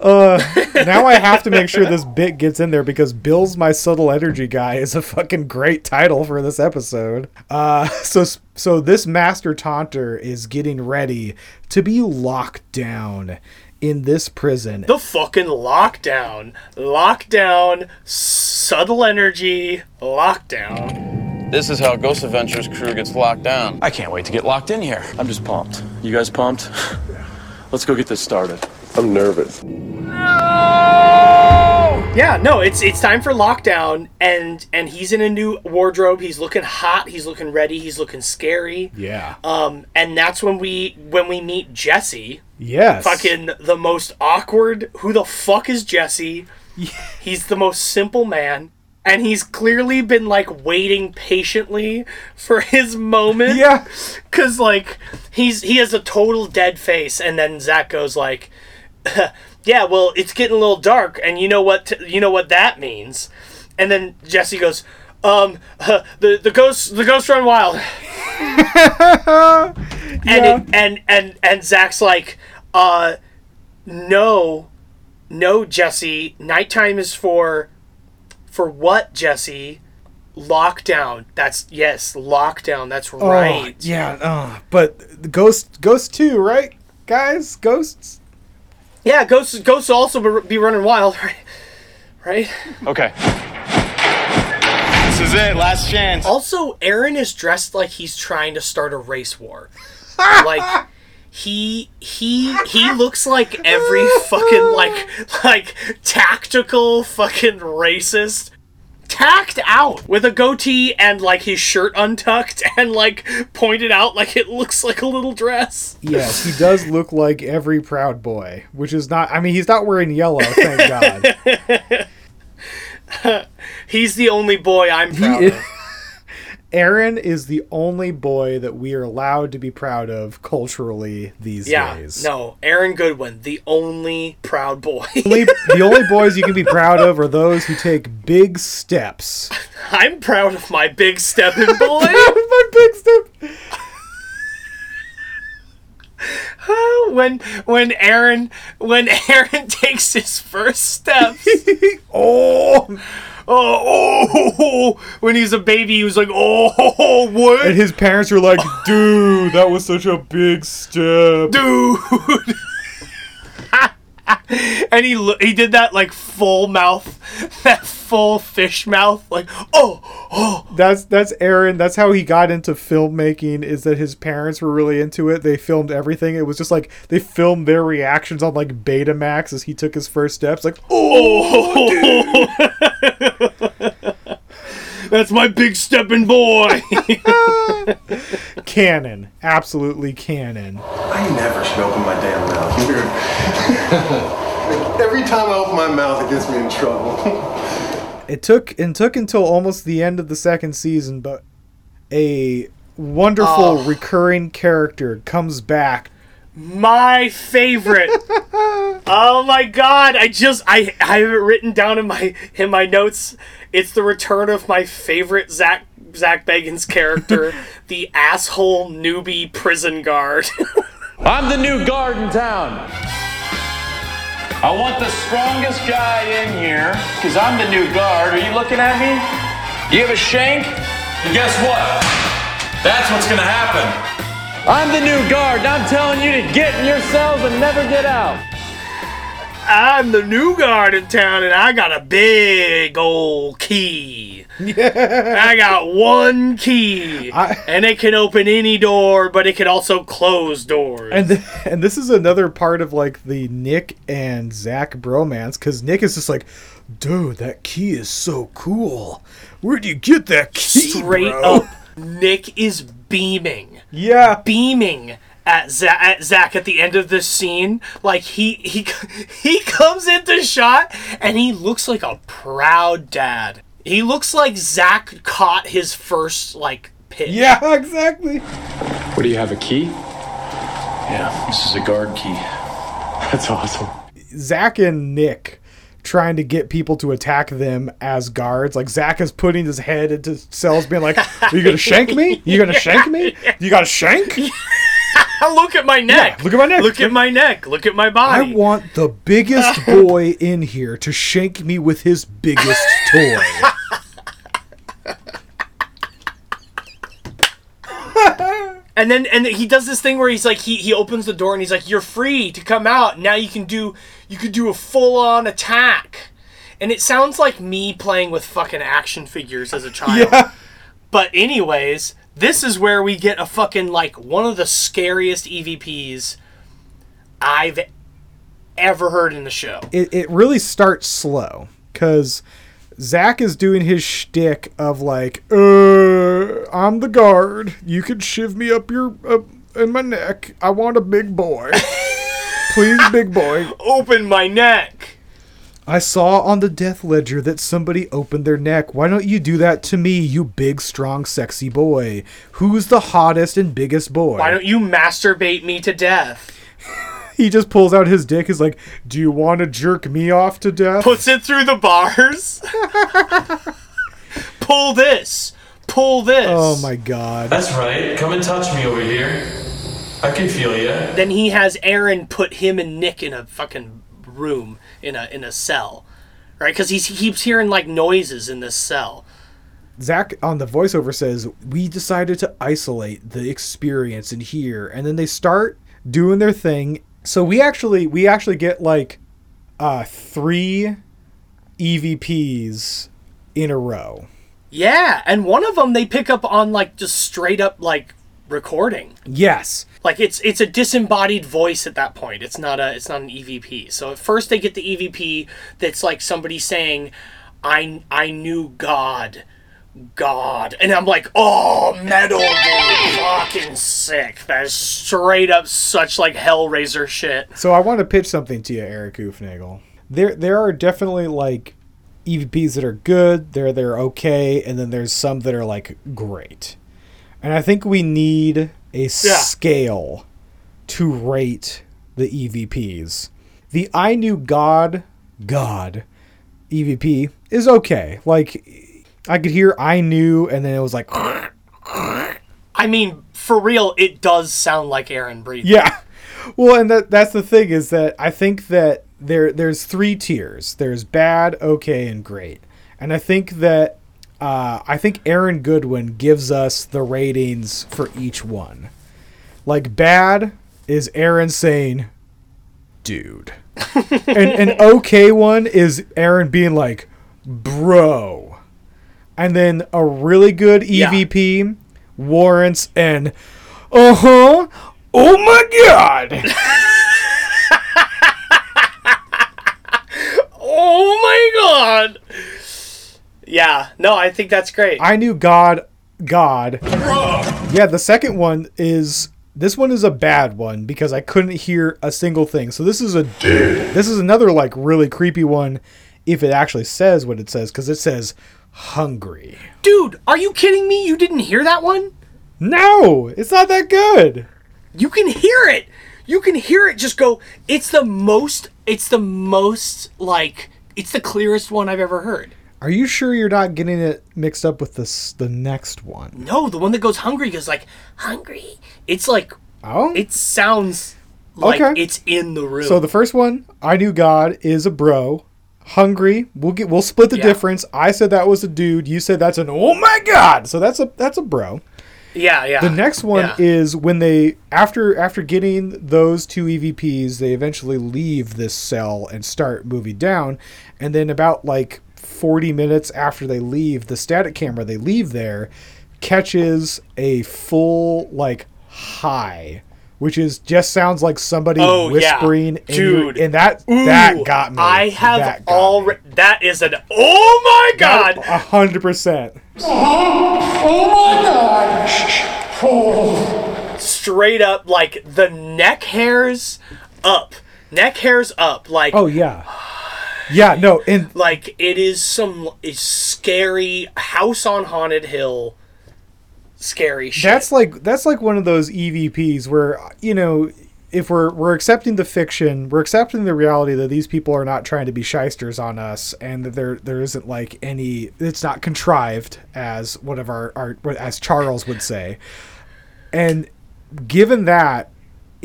uh now i have to make sure this bit gets in there because bill's my subtle energy guy is a fucking great title for this episode uh so so this master taunter is getting ready to be locked down in this prison the fucking lockdown, lockdown, subtle energy, lockdown. This is how Ghost Adventures crew gets locked down. I can't wait to get locked in here. I'm just pumped. You guys pumped? Let's go get this started. I'm nervous. Yeah, no, it's it's time for lockdown, and and he's in a new wardrobe. He's looking hot. He's looking ready. He's looking scary. yeah Um, and that's when we when we meet Jesse. yes Fucking the most awkward. Who the fuck is Jesse? He's the most simple man. And he's clearly been like waiting patiently for his moment. Yeah. Cause like he's he has a total dead face, and then Zach goes like, "Yeah, well, it's getting a little dark, and you know what? T- you know what that means." And then Jesse goes, "Um, the the ghosts the ghosts run wild." and it, and and and Zach's like, uh, no, no, Jesse. Nighttime is for, for what, Jesse? Lockdown. That's yes, lockdown. That's Oh, right. yeah, uh, but the Ghost Ghost 2, right? Guys, Ghosts? Yeah, ghosts ghosts will also be- be running wild, right? Right? Okay. This is it. Last chance. Also, Aaron is dressed like he's trying to start a race war. like he he he looks like every fucking like like tactical fucking racist tacked out with a goatee and like his shirt untucked and like pointed out like it looks like a little dress. Yes, he does look like every Proud Boy, which is not. I mean, he's not wearing yellow, thank God. He's the only boy I'm proud He is- of. Aaron is the only boy that we are allowed to be proud of culturally these Yeah, days. no, Aaron Goodwin, the only proud boy. Only, the only boys you can be proud of are those who take big steps. I'm proud of my big stepping boy. my big step. when when Aaron when Aaron takes his first steps. oh. Oh, oh, when he's a baby, he was like, "Oh, what, And his parents were like, dude, that was such a big step. dude?" and he lo- he did that like full mouth, that full fish mouth, like, "Oh, oh." That's that's Aaron. That's how he got into filmmaking. Is that his parents were really into it? They filmed everything. It was just like they filmed their reactions on like Betamax as he took his first steps. Like, Oh, oh. That's my big stepping boy. canon, absolutely canon. I never should open my damn mouth. Like, Every time I open my mouth, it gets me in trouble. It took it took until almost the end of the second season, but a wonderful Oh. recurring character comes back. my favorite. Oh my god! I just I I have it written down in my in my notes. It's the return of my favorite Zach Zach Bagans character, the asshole newbie prison guard. I'm the new guard in town. I want the strongest guy in here, because I'm the new guard. Are you looking at me? You have a shank? And guess what? That's what's gonna happen. I'm the new guard, and I'm telling you to get in your cells and never get out. I'm the new guard in town, and I got a big old key. I got one key, and it can open any door, but it can also close doors. And th- and this is another part of like the Nick and Zach bromance because Nick is just like, dude, that key is so cool. Where'd you get that key, Straight bro?" up, Nick is beaming. Yeah, beaming at Zach, at Zach at the end of this scene. Like he he he comes into shot and he looks like a proud dad. He looks like Zach caught his first like pitch. Yeah, exactly. What do you have, a key? Yeah, this is a guard key. That's awesome. Zach and Nick trying to get people to attack them as guards. Like Zach is putting his head into cells, being like, "Are you gonna shank me? Are You gonna shank me? You got a shank? Look at my neck. look at my neck. Look at my neck. Look at my body. I want the biggest boy in here to shank me with his biggest toy." And then and he does this thing where he's like he, he opens the door and he's like you're free to come out. Now you can do you could do a full on attack. And it sounds like me playing with fucking action figures as a child. Yeah. But anyways, this is where we get a fucking like one of the scariest EVPs I've ever heard in the show. it, it really starts slow because Zach is doing his shtick of like, uh, I'm the guard. You can shiv me up your up in my neck. I want a big boy. Please, big boy. Open my neck. I saw on the death ledger that somebody opened their neck. Why don't you do that to me, you big, strong, sexy boy? Who's the hottest and biggest boy? Why don't you masturbate me to death? he just pulls out his dick. Is like, do you want to jerk me off to death? Puts it through the bars. Pull this. Pull this. Oh my god. That's right. Come and touch me over here. I can feel you. Then he has Aaron put him and Nick in a fucking room in a in a cell, right? Because he keeps hearing like noises in this cell, Zach on the voiceover says, We decided to isolate the experience in here. And then they start doing their thing. So we actually we actually get like uh three EVPs in a row. Yeah, and one of them they pick up on like just straight up like recording. Yes. Like it's it's a disembodied voice at that point. It's not a it's not an EVP. So at first they get the EVP that's like somebody saying, "I I knew God." God. And I'm like, oh, metal, dude. Fucking sick. That is straight up such like Hellraiser shit. So I want to pitch something to you, Eric Oofnagel. There there are definitely like EVPs that are good, they're they're okay, and then there's some that are like great. And I think we need a scale to rate the EVPs. The I knew God God EVP is okay. Like I could hear I knew and then it was like I mean, for real, it does sound like Aaron breathing. Yeah. Well, and that that's the thing is that I think that there there's three tiers. There's bad, okay, and great. And I think that uh, I think Aaron Goodwin gives us the ratings for each one. Like bad is Aaron saying, "Dude," and an okay one is Aaron being like, "Bro," and then a really good EVP warrants and, "Uh huh." Oh my god! oh my god! Yeah, no, I think that's great. I knew God, God. Yeah, the second one is this one is a bad one because I couldn't hear a single thing. So this is a this is another like really creepy one if it actually says what it says because it says hungry. Dude, are you kidding me? You didn't hear that one? No, it's not that good. You can hear it. You can hear it just go. It's the most. It's the most like. It's the clearest one I've ever heard. Are you sure you're not getting it mixed up with this the next one? No, the one that goes hungry goes like hungry. It's like oh, it sounds like Okay. it's in the room. So the first one, I knew God is a bro. Hungry, we'll get we'll split the Yeah. difference. I said that was a dude. You said that's an oh my god. So that's a that's a bro. yeah, yeah. The next one yeah. is when they after after getting those two EVPs, they eventually leave this cell and start moving down. And then about like 40 minutes after they leave, the static camera they leave there catches a full like high, which is just sounds like somebody Oh, yeah. whispering in your- Dude. and that Ooh, that got me. I have that got already. That is an. Oh my god! a hundred percent. Uh-huh. Oh my god! Straight up, like the neck hairs up, neck hairs up, like Oh yeah. Yeah, no, and like it is some scary house on haunted hill scary shit. That's like that's like one of those EVPs where you know if we're we're accepting the fiction, we're accepting the reality that these people are not trying to be shysters on us, and that there there isn't like any it's not contrived as one of our, our as Charles would say, and given that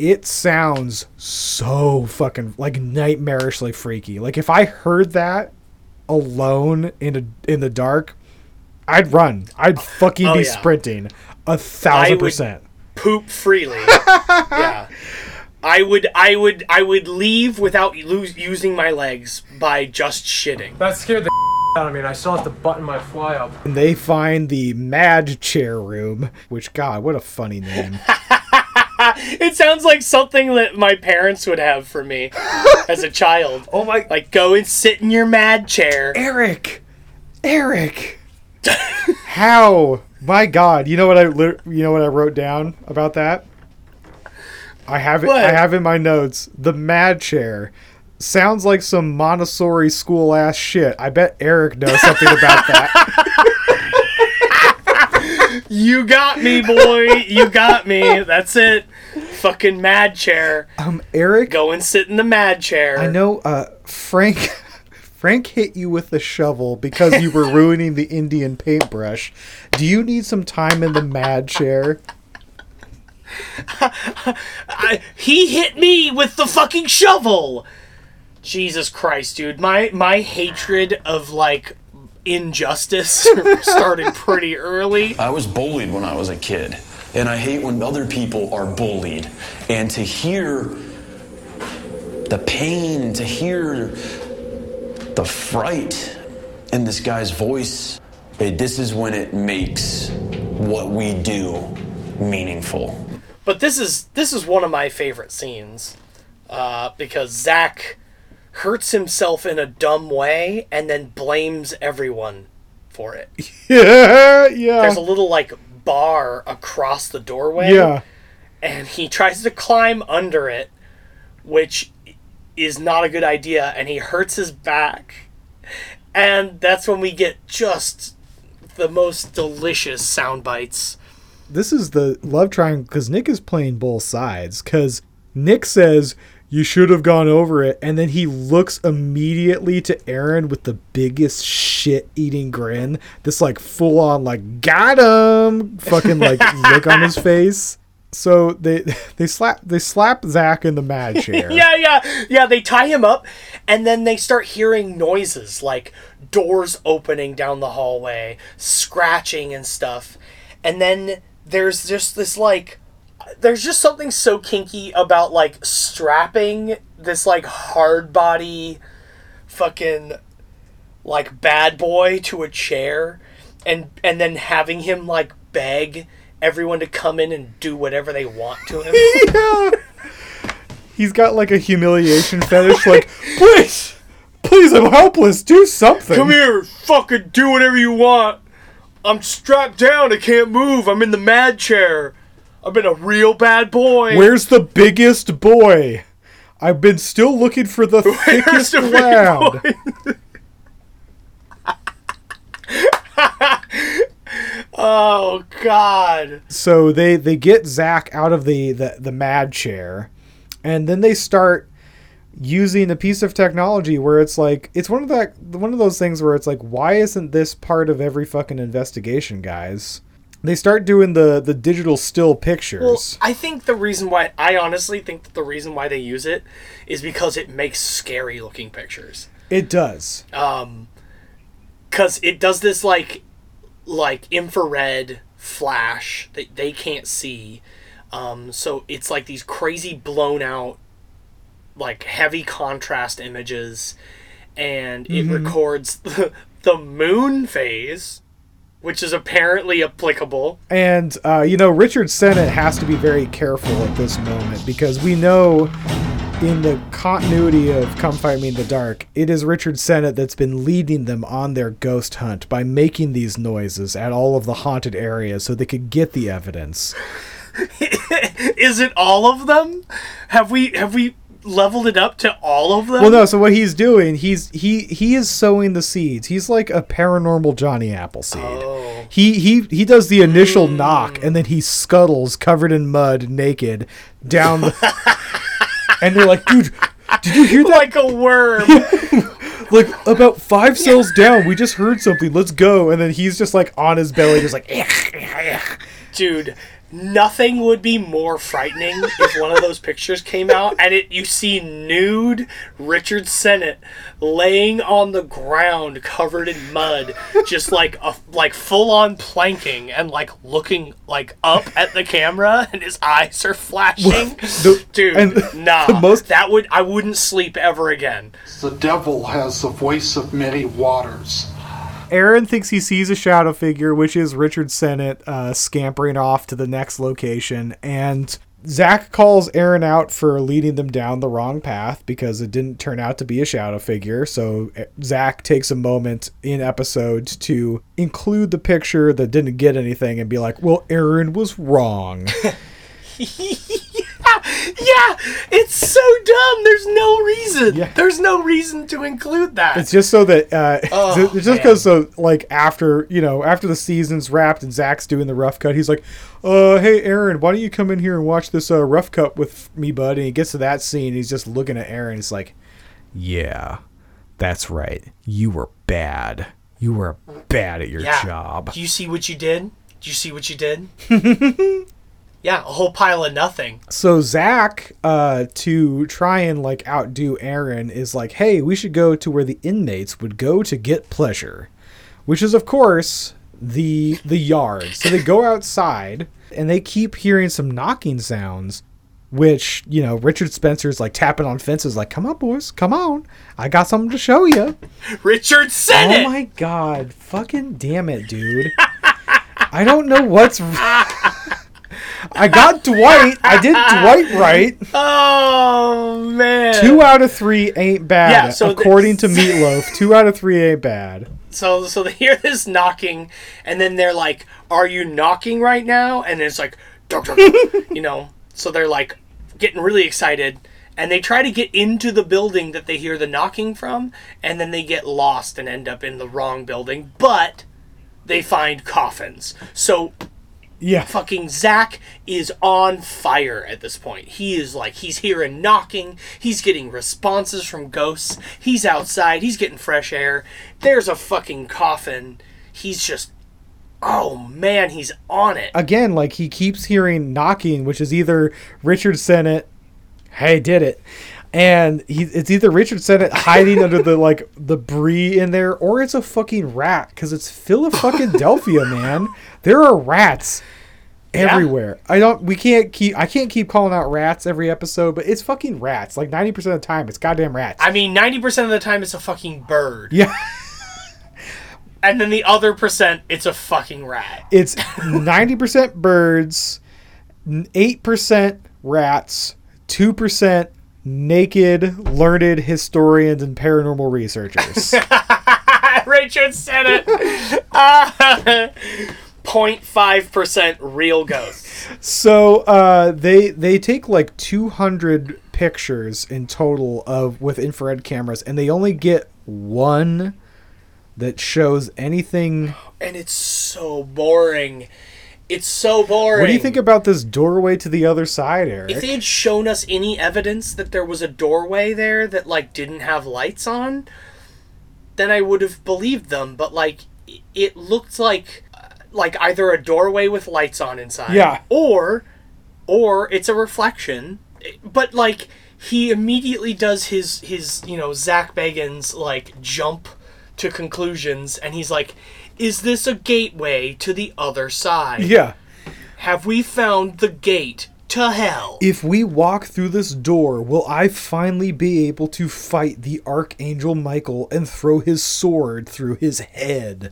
it sounds so fucking like nightmarishly freaky. Like if I heard that alone in a in the dark, I'd run. I'd fucking Oh, be yeah. sprinting a thousand would percent. poop freely. yeah. I would I would I would leave without lose, using my legs by just shitting. That scared the out of me, and I still have to button my fly up. And they find the Mad Chair Room, which God, what a funny name. it sounds like something that my parents would have for me as a child. Oh my! Like go and sit in your mad chair, Eric. Eric. How? My God! You know what I you know what I wrote down about that? I have it. I have in my notes the Mad Chair. Sounds like some Montessori school ass shit. I bet Eric knows something about that. You got me, boy. You got me. That's it. Fucking mad chair. Um, Eric, go and sit in the mad chair. I know. Uh, Frank. Frank hit you with the shovel because you were ruining the Indian paintbrush. Do you need some time in the Mad Chair? I, he hit me with the fucking shovel. Jesus Christ, dude. My my hatred of like injustice started pretty early. I was bullied when I was a kid, and I hate when other people are bullied. And to hear the pain to hear the fright in this guy's voice, eh, this is when it makes what we do meaningful. But this is this is one of my favorite scenes uh, because Zach hurts himself in a dumb way and then blames everyone for it. Yeah, yeah. There's a little like bar across the doorway. Yeah. And he tries to climb under it, which is not a good idea, and he hurts his back. And that's when we get just the most delicious sound bites. this is the love triangle because Nick is playing both sides. Because Nick says you should have gone over it, and then he looks immediately to Aaron with the biggest shit-eating grin. This like full-on like got him fucking like look on his face. So they they slap they slap Zach in the mad chair. yeah, yeah, yeah. They tie him up, and then they start hearing noises like doors opening down the hallway, scratching and stuff. And then there's just this like, there's just something so kinky about like strapping this like hard body, fucking, like bad boy to a chair, and and then having him like beg everyone to come in and do whatever they want to him. yeah. He's got like a humiliation fetish. Like, please, please, I'm helpless. Do something. Come here, fucking do whatever you want. I'm strapped down. I can't move. I'm in the mad chair. I've been a real bad boy. Where's the biggest boy? I've been still looking for the thickest the lad. Oh God. So they they get Zach out of the, the the mad chair, and then they start using a piece of technology where it's like it's one of that one of those things where it's like why isn't this part of every fucking investigation, guys? They start doing the the digital still pictures. Well, I think the reason why I honestly think that the reason why they use it is because it makes scary looking pictures. it does. Um, cause it does this like like infrared flash that they can't see. Um, so it's like these crazy blown out, like heavy contrast images, and it Mhm. records the, the moon phase, which is apparently applicable. And uh, you know, Richard Sennett has to be very careful at this moment because we know in the continuity of Come Fight Me in the Dark, it is Richard Sennett that's been leading them on their ghost hunt by making these noises at all of the haunted areas so they could get the evidence. is it all of them? Have we have we leveled it up to all of them? Well, no. So what he's doing, he's he he is sowing the seeds. He's like a paranormal Johnny Appleseed. Oh. He he he does the initial Hmm. knock, and then he scuttles, covered in mud, naked, down. The, and they're like, dude, did you hear that? Like a worm. like about five cells down, we just heard something. Let's go. And then he's just like on his belly, just like. Dude, nothing would be more frightening if one of those pictures came out and it you see nude Richard Sennett laying on the ground covered in mud, just like a like full on planking and like looking like up at the camera and his eyes are flashing. The- Dude, and nah. the most- that would I wouldn't sleep ever again. The devil has the voice of many waters. Aaron thinks he sees a shadow figure, which is Richard Sennett uh, scampering off to the next location. And Zach calls Aaron out for leading them down the wrong path because it didn't turn out to be a shadow figure. So uh, Zach takes a moment in episodes to include the picture that didn't get anything and be like, well, Aaron was wrong. yeah, it's so dumb. There's no reason. There's no reason to include that. It's just so that uh, Oh, it's just because so like after you know after the season's wrapped and Zach's doing the rough cut, he's like, "Uh, hey Aaron, why don't you come in here and watch this uh, rough cut with me, bud?" And he gets to that scene, he's just looking at Aaron. He's like, "Yeah, that's right. You were bad. You were bad at your yeah. job." Do you see what you did? Do you see what you did? yeah, a whole pile of nothing. So Zach, uh, to try and like outdo Aaron, is like, "Hey, we should go to where the inmates would go to get pleasure." which is of course the the yard. So they go outside and they keep hearing some knocking sounds, which you know Richard Spencer's like tapping on fences, like "Come on, boys, come on, I got something to show you." Richard Sennett. Oh my god, fucking damn it, dude! I don't know what's. I got Dwight. I did Dwight right. Oh man. Two out of three ain't bad, Yeah, so according to Meatloaf. Two out of three ain't bad. So so they hear this knocking, and then they're like, "Are you knocking right now?" And it's like, you know. So they're like getting really excited, and they try to get into the building that they hear the knocking from, and then they get lost and end up in the wrong building. But they find coffins. So Yeah. fucking Zach is on fire at this point. He is like he's hearing knocking, he's getting responses from ghosts, he's outside, he's getting fresh air. There's a fucking coffin. He's just oh man, he's on it. Again, like he keeps hearing knocking, which is either Richard Sennett, hey, did it, and he it's either Richard Sennett hiding under the like the brie in there, or it's a fucking rat because it's Philadelphia, man. There are rats Yeah. everywhere. I don't. We can't keep. I can't keep calling out rats every episode, but it's fucking rats. Like ninety percent of the time, it's goddamn rats. I mean, 90% of the time it's a fucking bird. Yeah. And then the other percent it's a fucking rat. It's ninety percent birds, eight percent rats, two percent naked, learned historians and paranormal researchers. Richard said it. Ah, 0.5% real ghosts. so uh, they they take like two hundred pictures in total of with infrared cameras, and they only get one that shows anything. And it's so boring. It's so boring. What do you think about this doorway to the other side, Eric? If they had shown us any evidence that there was a doorway there that like didn't have lights on, then I would have believed them. But like, it looked like like either a doorway with lights on inside, Yeah. or or it's a reflection. But like, he immediately does his his you know Zach Bagans like jump to conclusions, and he's like, "Is this a gateway to the other side?" yeah. Have we found the gate to hell? If we walk through this door, will I finally be able to fight the Archangel Michael and throw his sword through his head?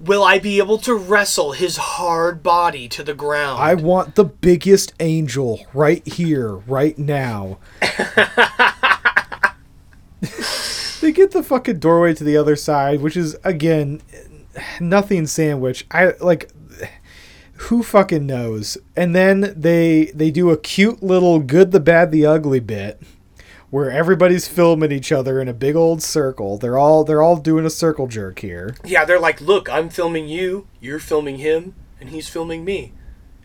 Will I be able to wrestle his hard body to the ground? I want the biggest angel right here, right now. they get the fucking doorway to the other side, which is again nothing sandwich. I like who fucking knows. And then they they do a cute little good the bad the ugly bit where everybody's filming each other in a big old circle. They're all they're all doing a circle jerk here. yeah, they're like, look, I'm filming you, you're filming him, and he's filming me.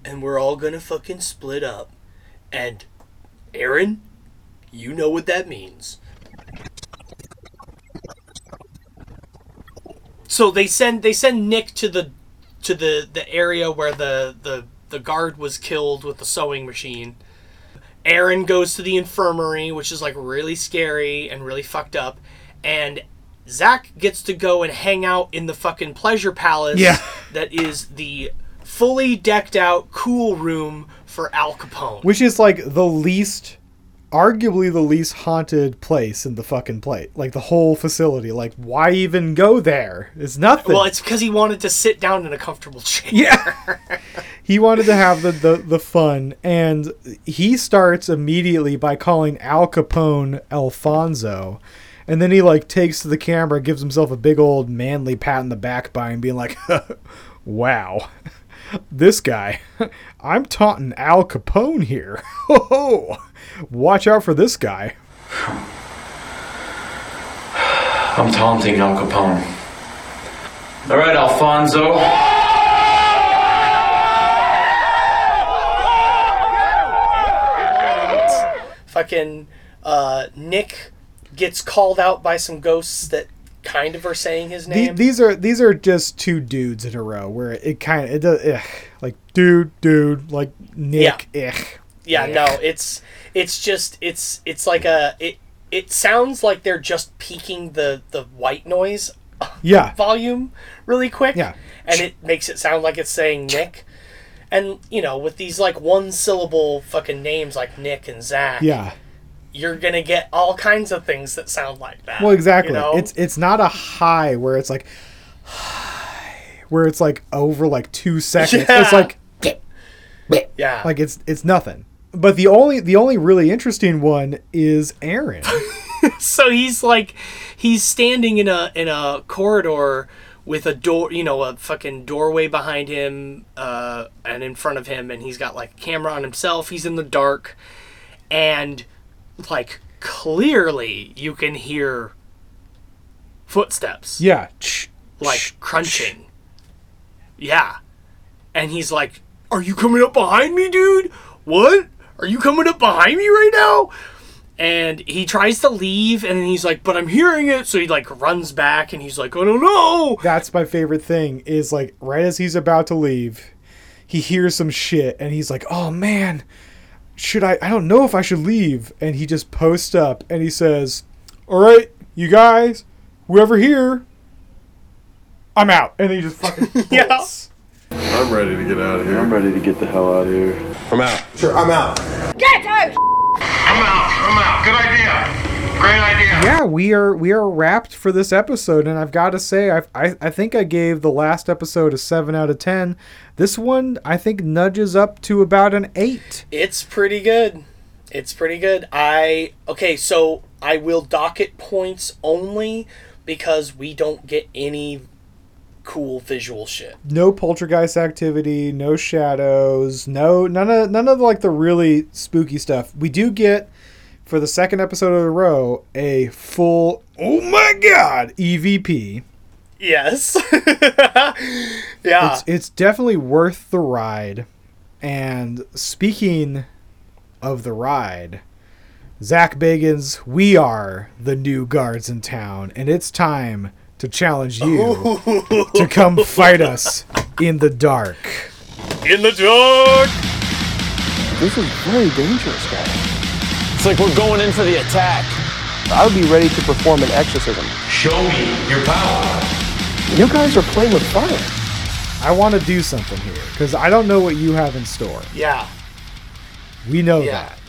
And we're all gonna fucking split up. And Aaron, you know what that means. So they send they send Nick to the to the, the area where the, the the guard was killed with the sewing machine. Aaron goes to the infirmary, which is like really scary and really fucked up. And Zach gets to go and hang out in the fucking pleasure palace Yeah. that is the fully decked out cool room for Al Capone. Which is like the least arguably the least haunted place in the fucking plate. Like the whole facility. Like why even go there? It's nothing. Well, it's because he wanted to sit down in a comfortable chair. Yeah. he wanted to have the, the, the fun and he starts immediately by calling Al Capone Alfonso. And then he like takes to the camera, gives himself a big old manly pat in the back by and being like, Wow. This guy. I'm taunting Al Capone here. Ho Watch out for this guy. I'm taunting Al Capone. All right, Alfonso. Fucking uh, Nick gets called out by some ghosts that kind of are saying his The- name. these are these are just two dudes in a row where it kind of it does ugh, like dude dude like Nick ugh. Yeah, no, it's it's just it's it's like a it it sounds like they're just peaking the the white noise Yeah. volume really quick. Yeah. And it makes it sound like it's saying Nick. And, you know, with these like one syllable fucking names like Nick and Zach, Yeah. you're gonna get all kinds of things that sound like that. Well, exactly. you know? It's it's not a high where it's like where it's like over like two seconds. It's like yeah. like it's it's nothing. But the only the only really interesting one is Aaron. so he's like he's standing in a in a corridor with a door you know a fucking doorway behind him uh and in front of him and he's got like a camera on himself. He's in the dark. And like clearly you can hear footsteps. Yeah. like crunching. yeah. And he's like are you coming up behind me dude? What are you coming up behind me right now and he tries to leave and then he's like but i'm hearing it so he like runs back and he's like "Oh no, no!" That's my favorite thing is like right as he's about to leave, he hears some shit and he's like, "Oh man, should I I don't know if I should leave." And he just posts up and he says, "All right, you guys, whoever here, I'm out." And he just fucking yeah. I'm ready to get out of here. I'm ready to get the hell out of here. I'm out. Sure, I'm out. Get out! I'm out. I'm out. Good idea. Great idea. yeah, we are we are wrapped for this episode, and I've got to say, I, I I think I gave the last episode a seven out of ten. This one, I think, nudges up to about an eight. it's pretty good it's pretty good i okay so i will docket points only because we don't get any cool visual shit No poltergeist activity, no shadows, no none of none of like the really spooky stuff. We do get for the second episode of the row a full oh my god EVP. yes yeah It's it's definitely worth the ride. And speaking of the ride, Zak Bagans, we are the new guards in town, and it's time to challenge you to come fight us in the dark. in the dark This is very dangerous, guys. It's like we're going in for the attack. I would be ready to perform an exorcism. Show me your power. You guys are playing with fire. I want to do something here because I don't know what you have in store. yeah We know Yeah. that.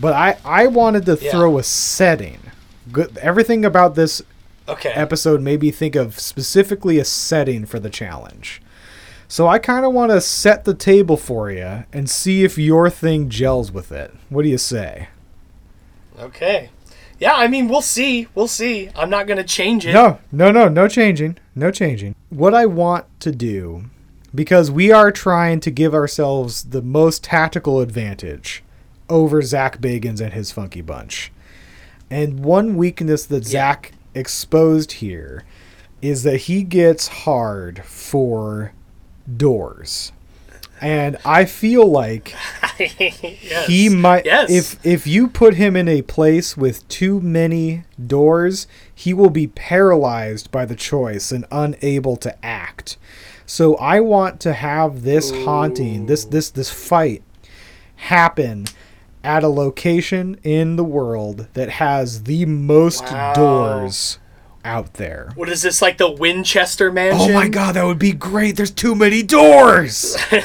But I, I wanted to Yeah. throw a setting. Good, everything about this okay episode made me think of specifically a setting for the challenge. So I kind of want to set the table for you and see if your thing gels with it. What do you say? okay yeah i mean we'll see we'll see i'm not gonna change it No, no, no, no changing. No changing. What I want to do, because we are trying to give ourselves the most tactical advantage over Zak Bagans and his Funky Bunch. And one weakness that Zach exposed here is that he gets hard for doors. And I feel like yes. he might yes if if you put him in a place with too many doors he will be paralyzed by the choice and unable to act so i want to have this haunting this this this fight happen at a location in the world that has the most Wow. doors out there. What is this like the winchester mansion oh my god that would be great. There's too many doors. And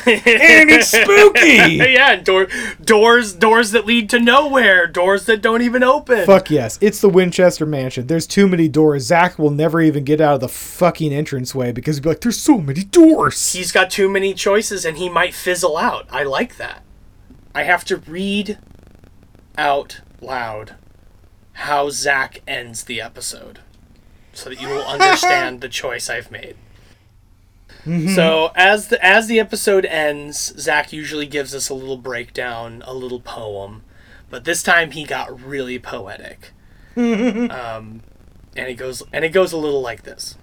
it's spooky. Yeah door doors doors that lead to nowhere. Doors that don't even open. Fuck yes, it's the Winchester Mansion. There's too many doors. Zach will never even get out of the fucking entranceway because he'd be like, "There's so many doors." he's got too many choices and he might fizzle out. I like that i have to read out loud how zach ends the episode so that you will understand the choice i've made Mm-hmm. So as the as the episode ends, Zach usually gives us a little breakdown, a little poem, but this time he got really poetic. um, and it goes and it goes a little like this.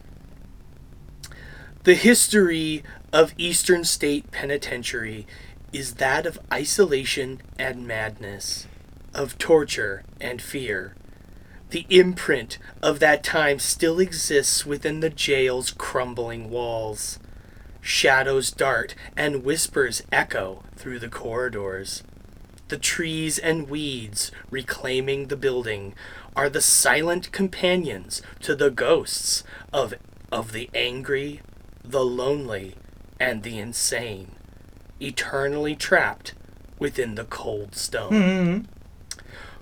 The history of Eastern State Penitentiary is that of isolation and madness, of torture and fear. The imprint of that time still exists within the jail's crumbling walls. Shadows dart and whispers echo through the corridors. The trees and weeds reclaiming the building are the silent companions to the ghosts of of the angry, the lonely, and the insane, eternally trapped within the cold stone. Hmm.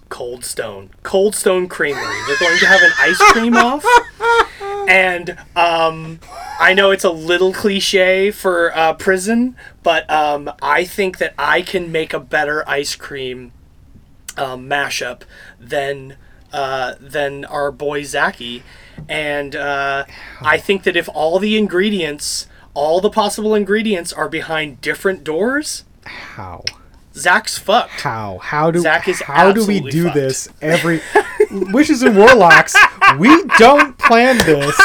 Cold Stone. Cold Stone Creamery. They're going to have an ice cream off. And um, I know it's a little cliche for uh, prison, but um, I think that I can make a better ice cream um, mashup than uh, than our boy Zachy. And uh, I think that if all the ingredients, all the possible ingredients, are behind different doors, how Zach's fucked. How? How do Zach is how do we do fucked. this every witches and warlocks? We don't plan this,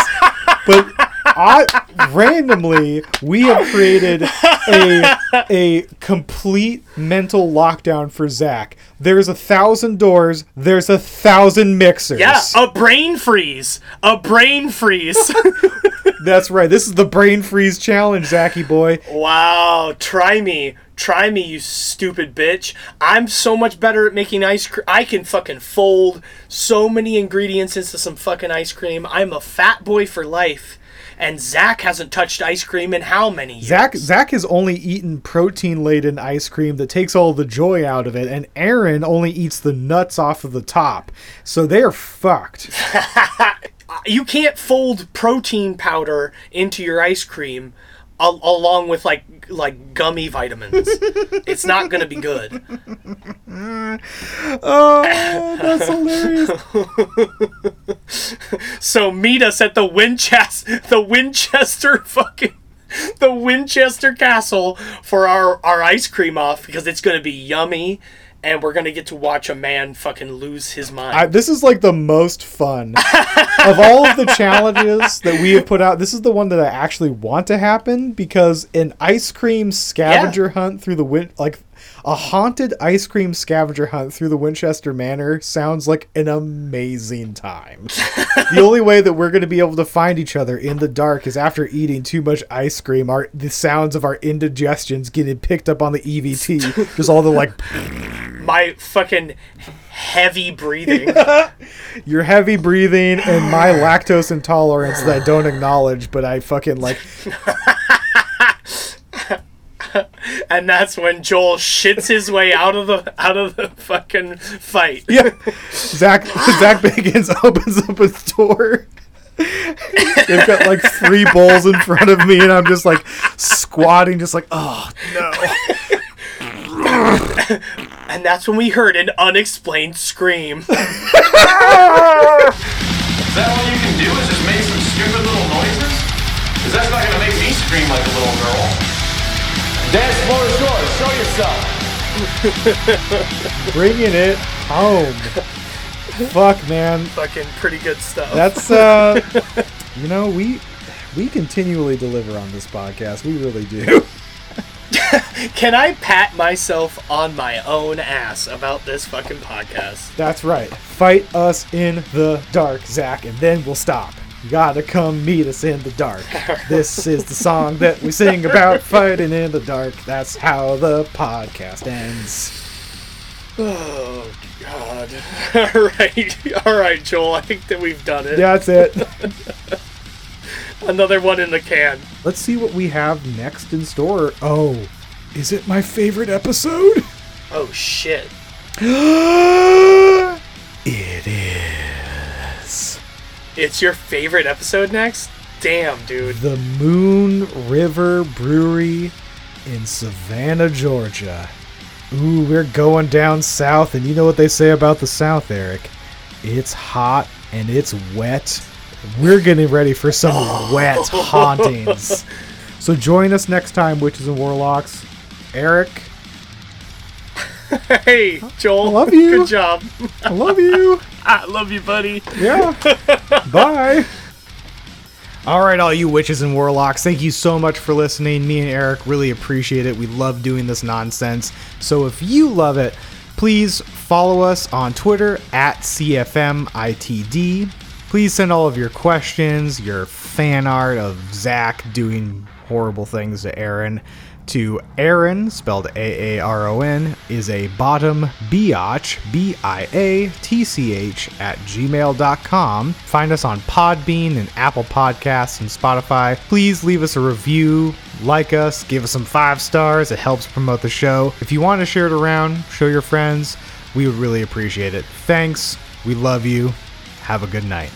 but I, randomly we have created a a complete mental lockdown for Zach. There's a thousand doors. There's a thousand mixers. Yeah, a brain freeze. A brain freeze. That's right. This is the brain freeze challenge, Zachy boy. wow, try me. Try me, you stupid bitch. I'm so much better at making ice cream. I can fucking fold so many ingredients into some fucking ice cream. I'm a fat boy for life. And Zach hasn't touched ice cream in how many years? Zach Zach has only eaten protein laden ice cream that takes all the joy out of it, and Aaron only eats the nuts off of the top. So they're fucked. you can't fold protein powder into your ice cream al- along with like like gummy vitamins. it's not going to be good. Oh, that's hilarious. so meet us at the Winchester the Winchester fucking the Winchester Castle for our our ice cream off because it's going to be yummy and we're to get to watch a man fucking lose his mind. I, this is like the most fun of all of the challenges that we have put out. This is the one that I actually want to happen because an ice cream scavenger hunt through the win like a haunted ice cream scavenger hunt through the Winchester Manor sounds like an amazing time. the only way that we're going to be able to find each other in the dark is after eating too much ice cream. Our the sounds of our indigestions getting picked up on the EVP. Just all the like My fucking heavy breathing. your heavy breathing and my lactose intolerance that I don't acknowledge, but I fucking like. and that's when Joel shits his way out of the out of the fucking fight. Yeah, Zach Zak Bagans opens up a door. They've got like three bowls in front of me, and I'm just like squatting, just like, oh no. and that's when we heard an unexplained scream. Is that all you can do is just make some stupid little noises? Because that's not gonna make me scream like a little girl. Dance floor is yours. Show yourself. Bringing it home. Fuck, man. Fucking pretty good stuff. That's uh, you know we we continually deliver on this podcast. We really do. Can I pat myself on my own ass about this fucking podcast? That's right. Fight us in the dark, Zach, and then we'll stop. Gotta come meet us in the dark. This is the song that we sing about fighting in the dark. That's how the podcast ends. Oh God! All right, all right, Joel. I think that we've done it. That's it. Another one in the can. Let's see what we have next in store. Oh, is it my favorite episode? Oh shit! it is. It's your favorite episode next? Damn, dude. The Moon River Brewery in Savannah, Georgia. Ooh, we're going down south, and you know what they say about the south, Eric? It's hot and it's wet. We're getting ready for some wet hauntings. So join us next time, Witches and Warlocks. Eric, Hey, Joel. I love you. Good job. I love you. I love you, buddy. Yeah. Bye. All right, all you witches and warlocks, thank you so much for listening. Me and Eric really appreciate it. We love doing this nonsense. So if you love it, please follow us on Twitter at CFMITD. Please send all of your questions, your fan art of Zach doing horrible things to Aaron. To Aaron, spelled A A R O N, is a bottom biatch, B I A T C H, at gmail.com. Find us on Podbean and Apple Podcasts and Spotify. Please leave us a review, like us, give us some five stars. It helps promote the show. If you want to share it around, show your friends, we would really appreciate it. Thanks. We love you. Have a good night.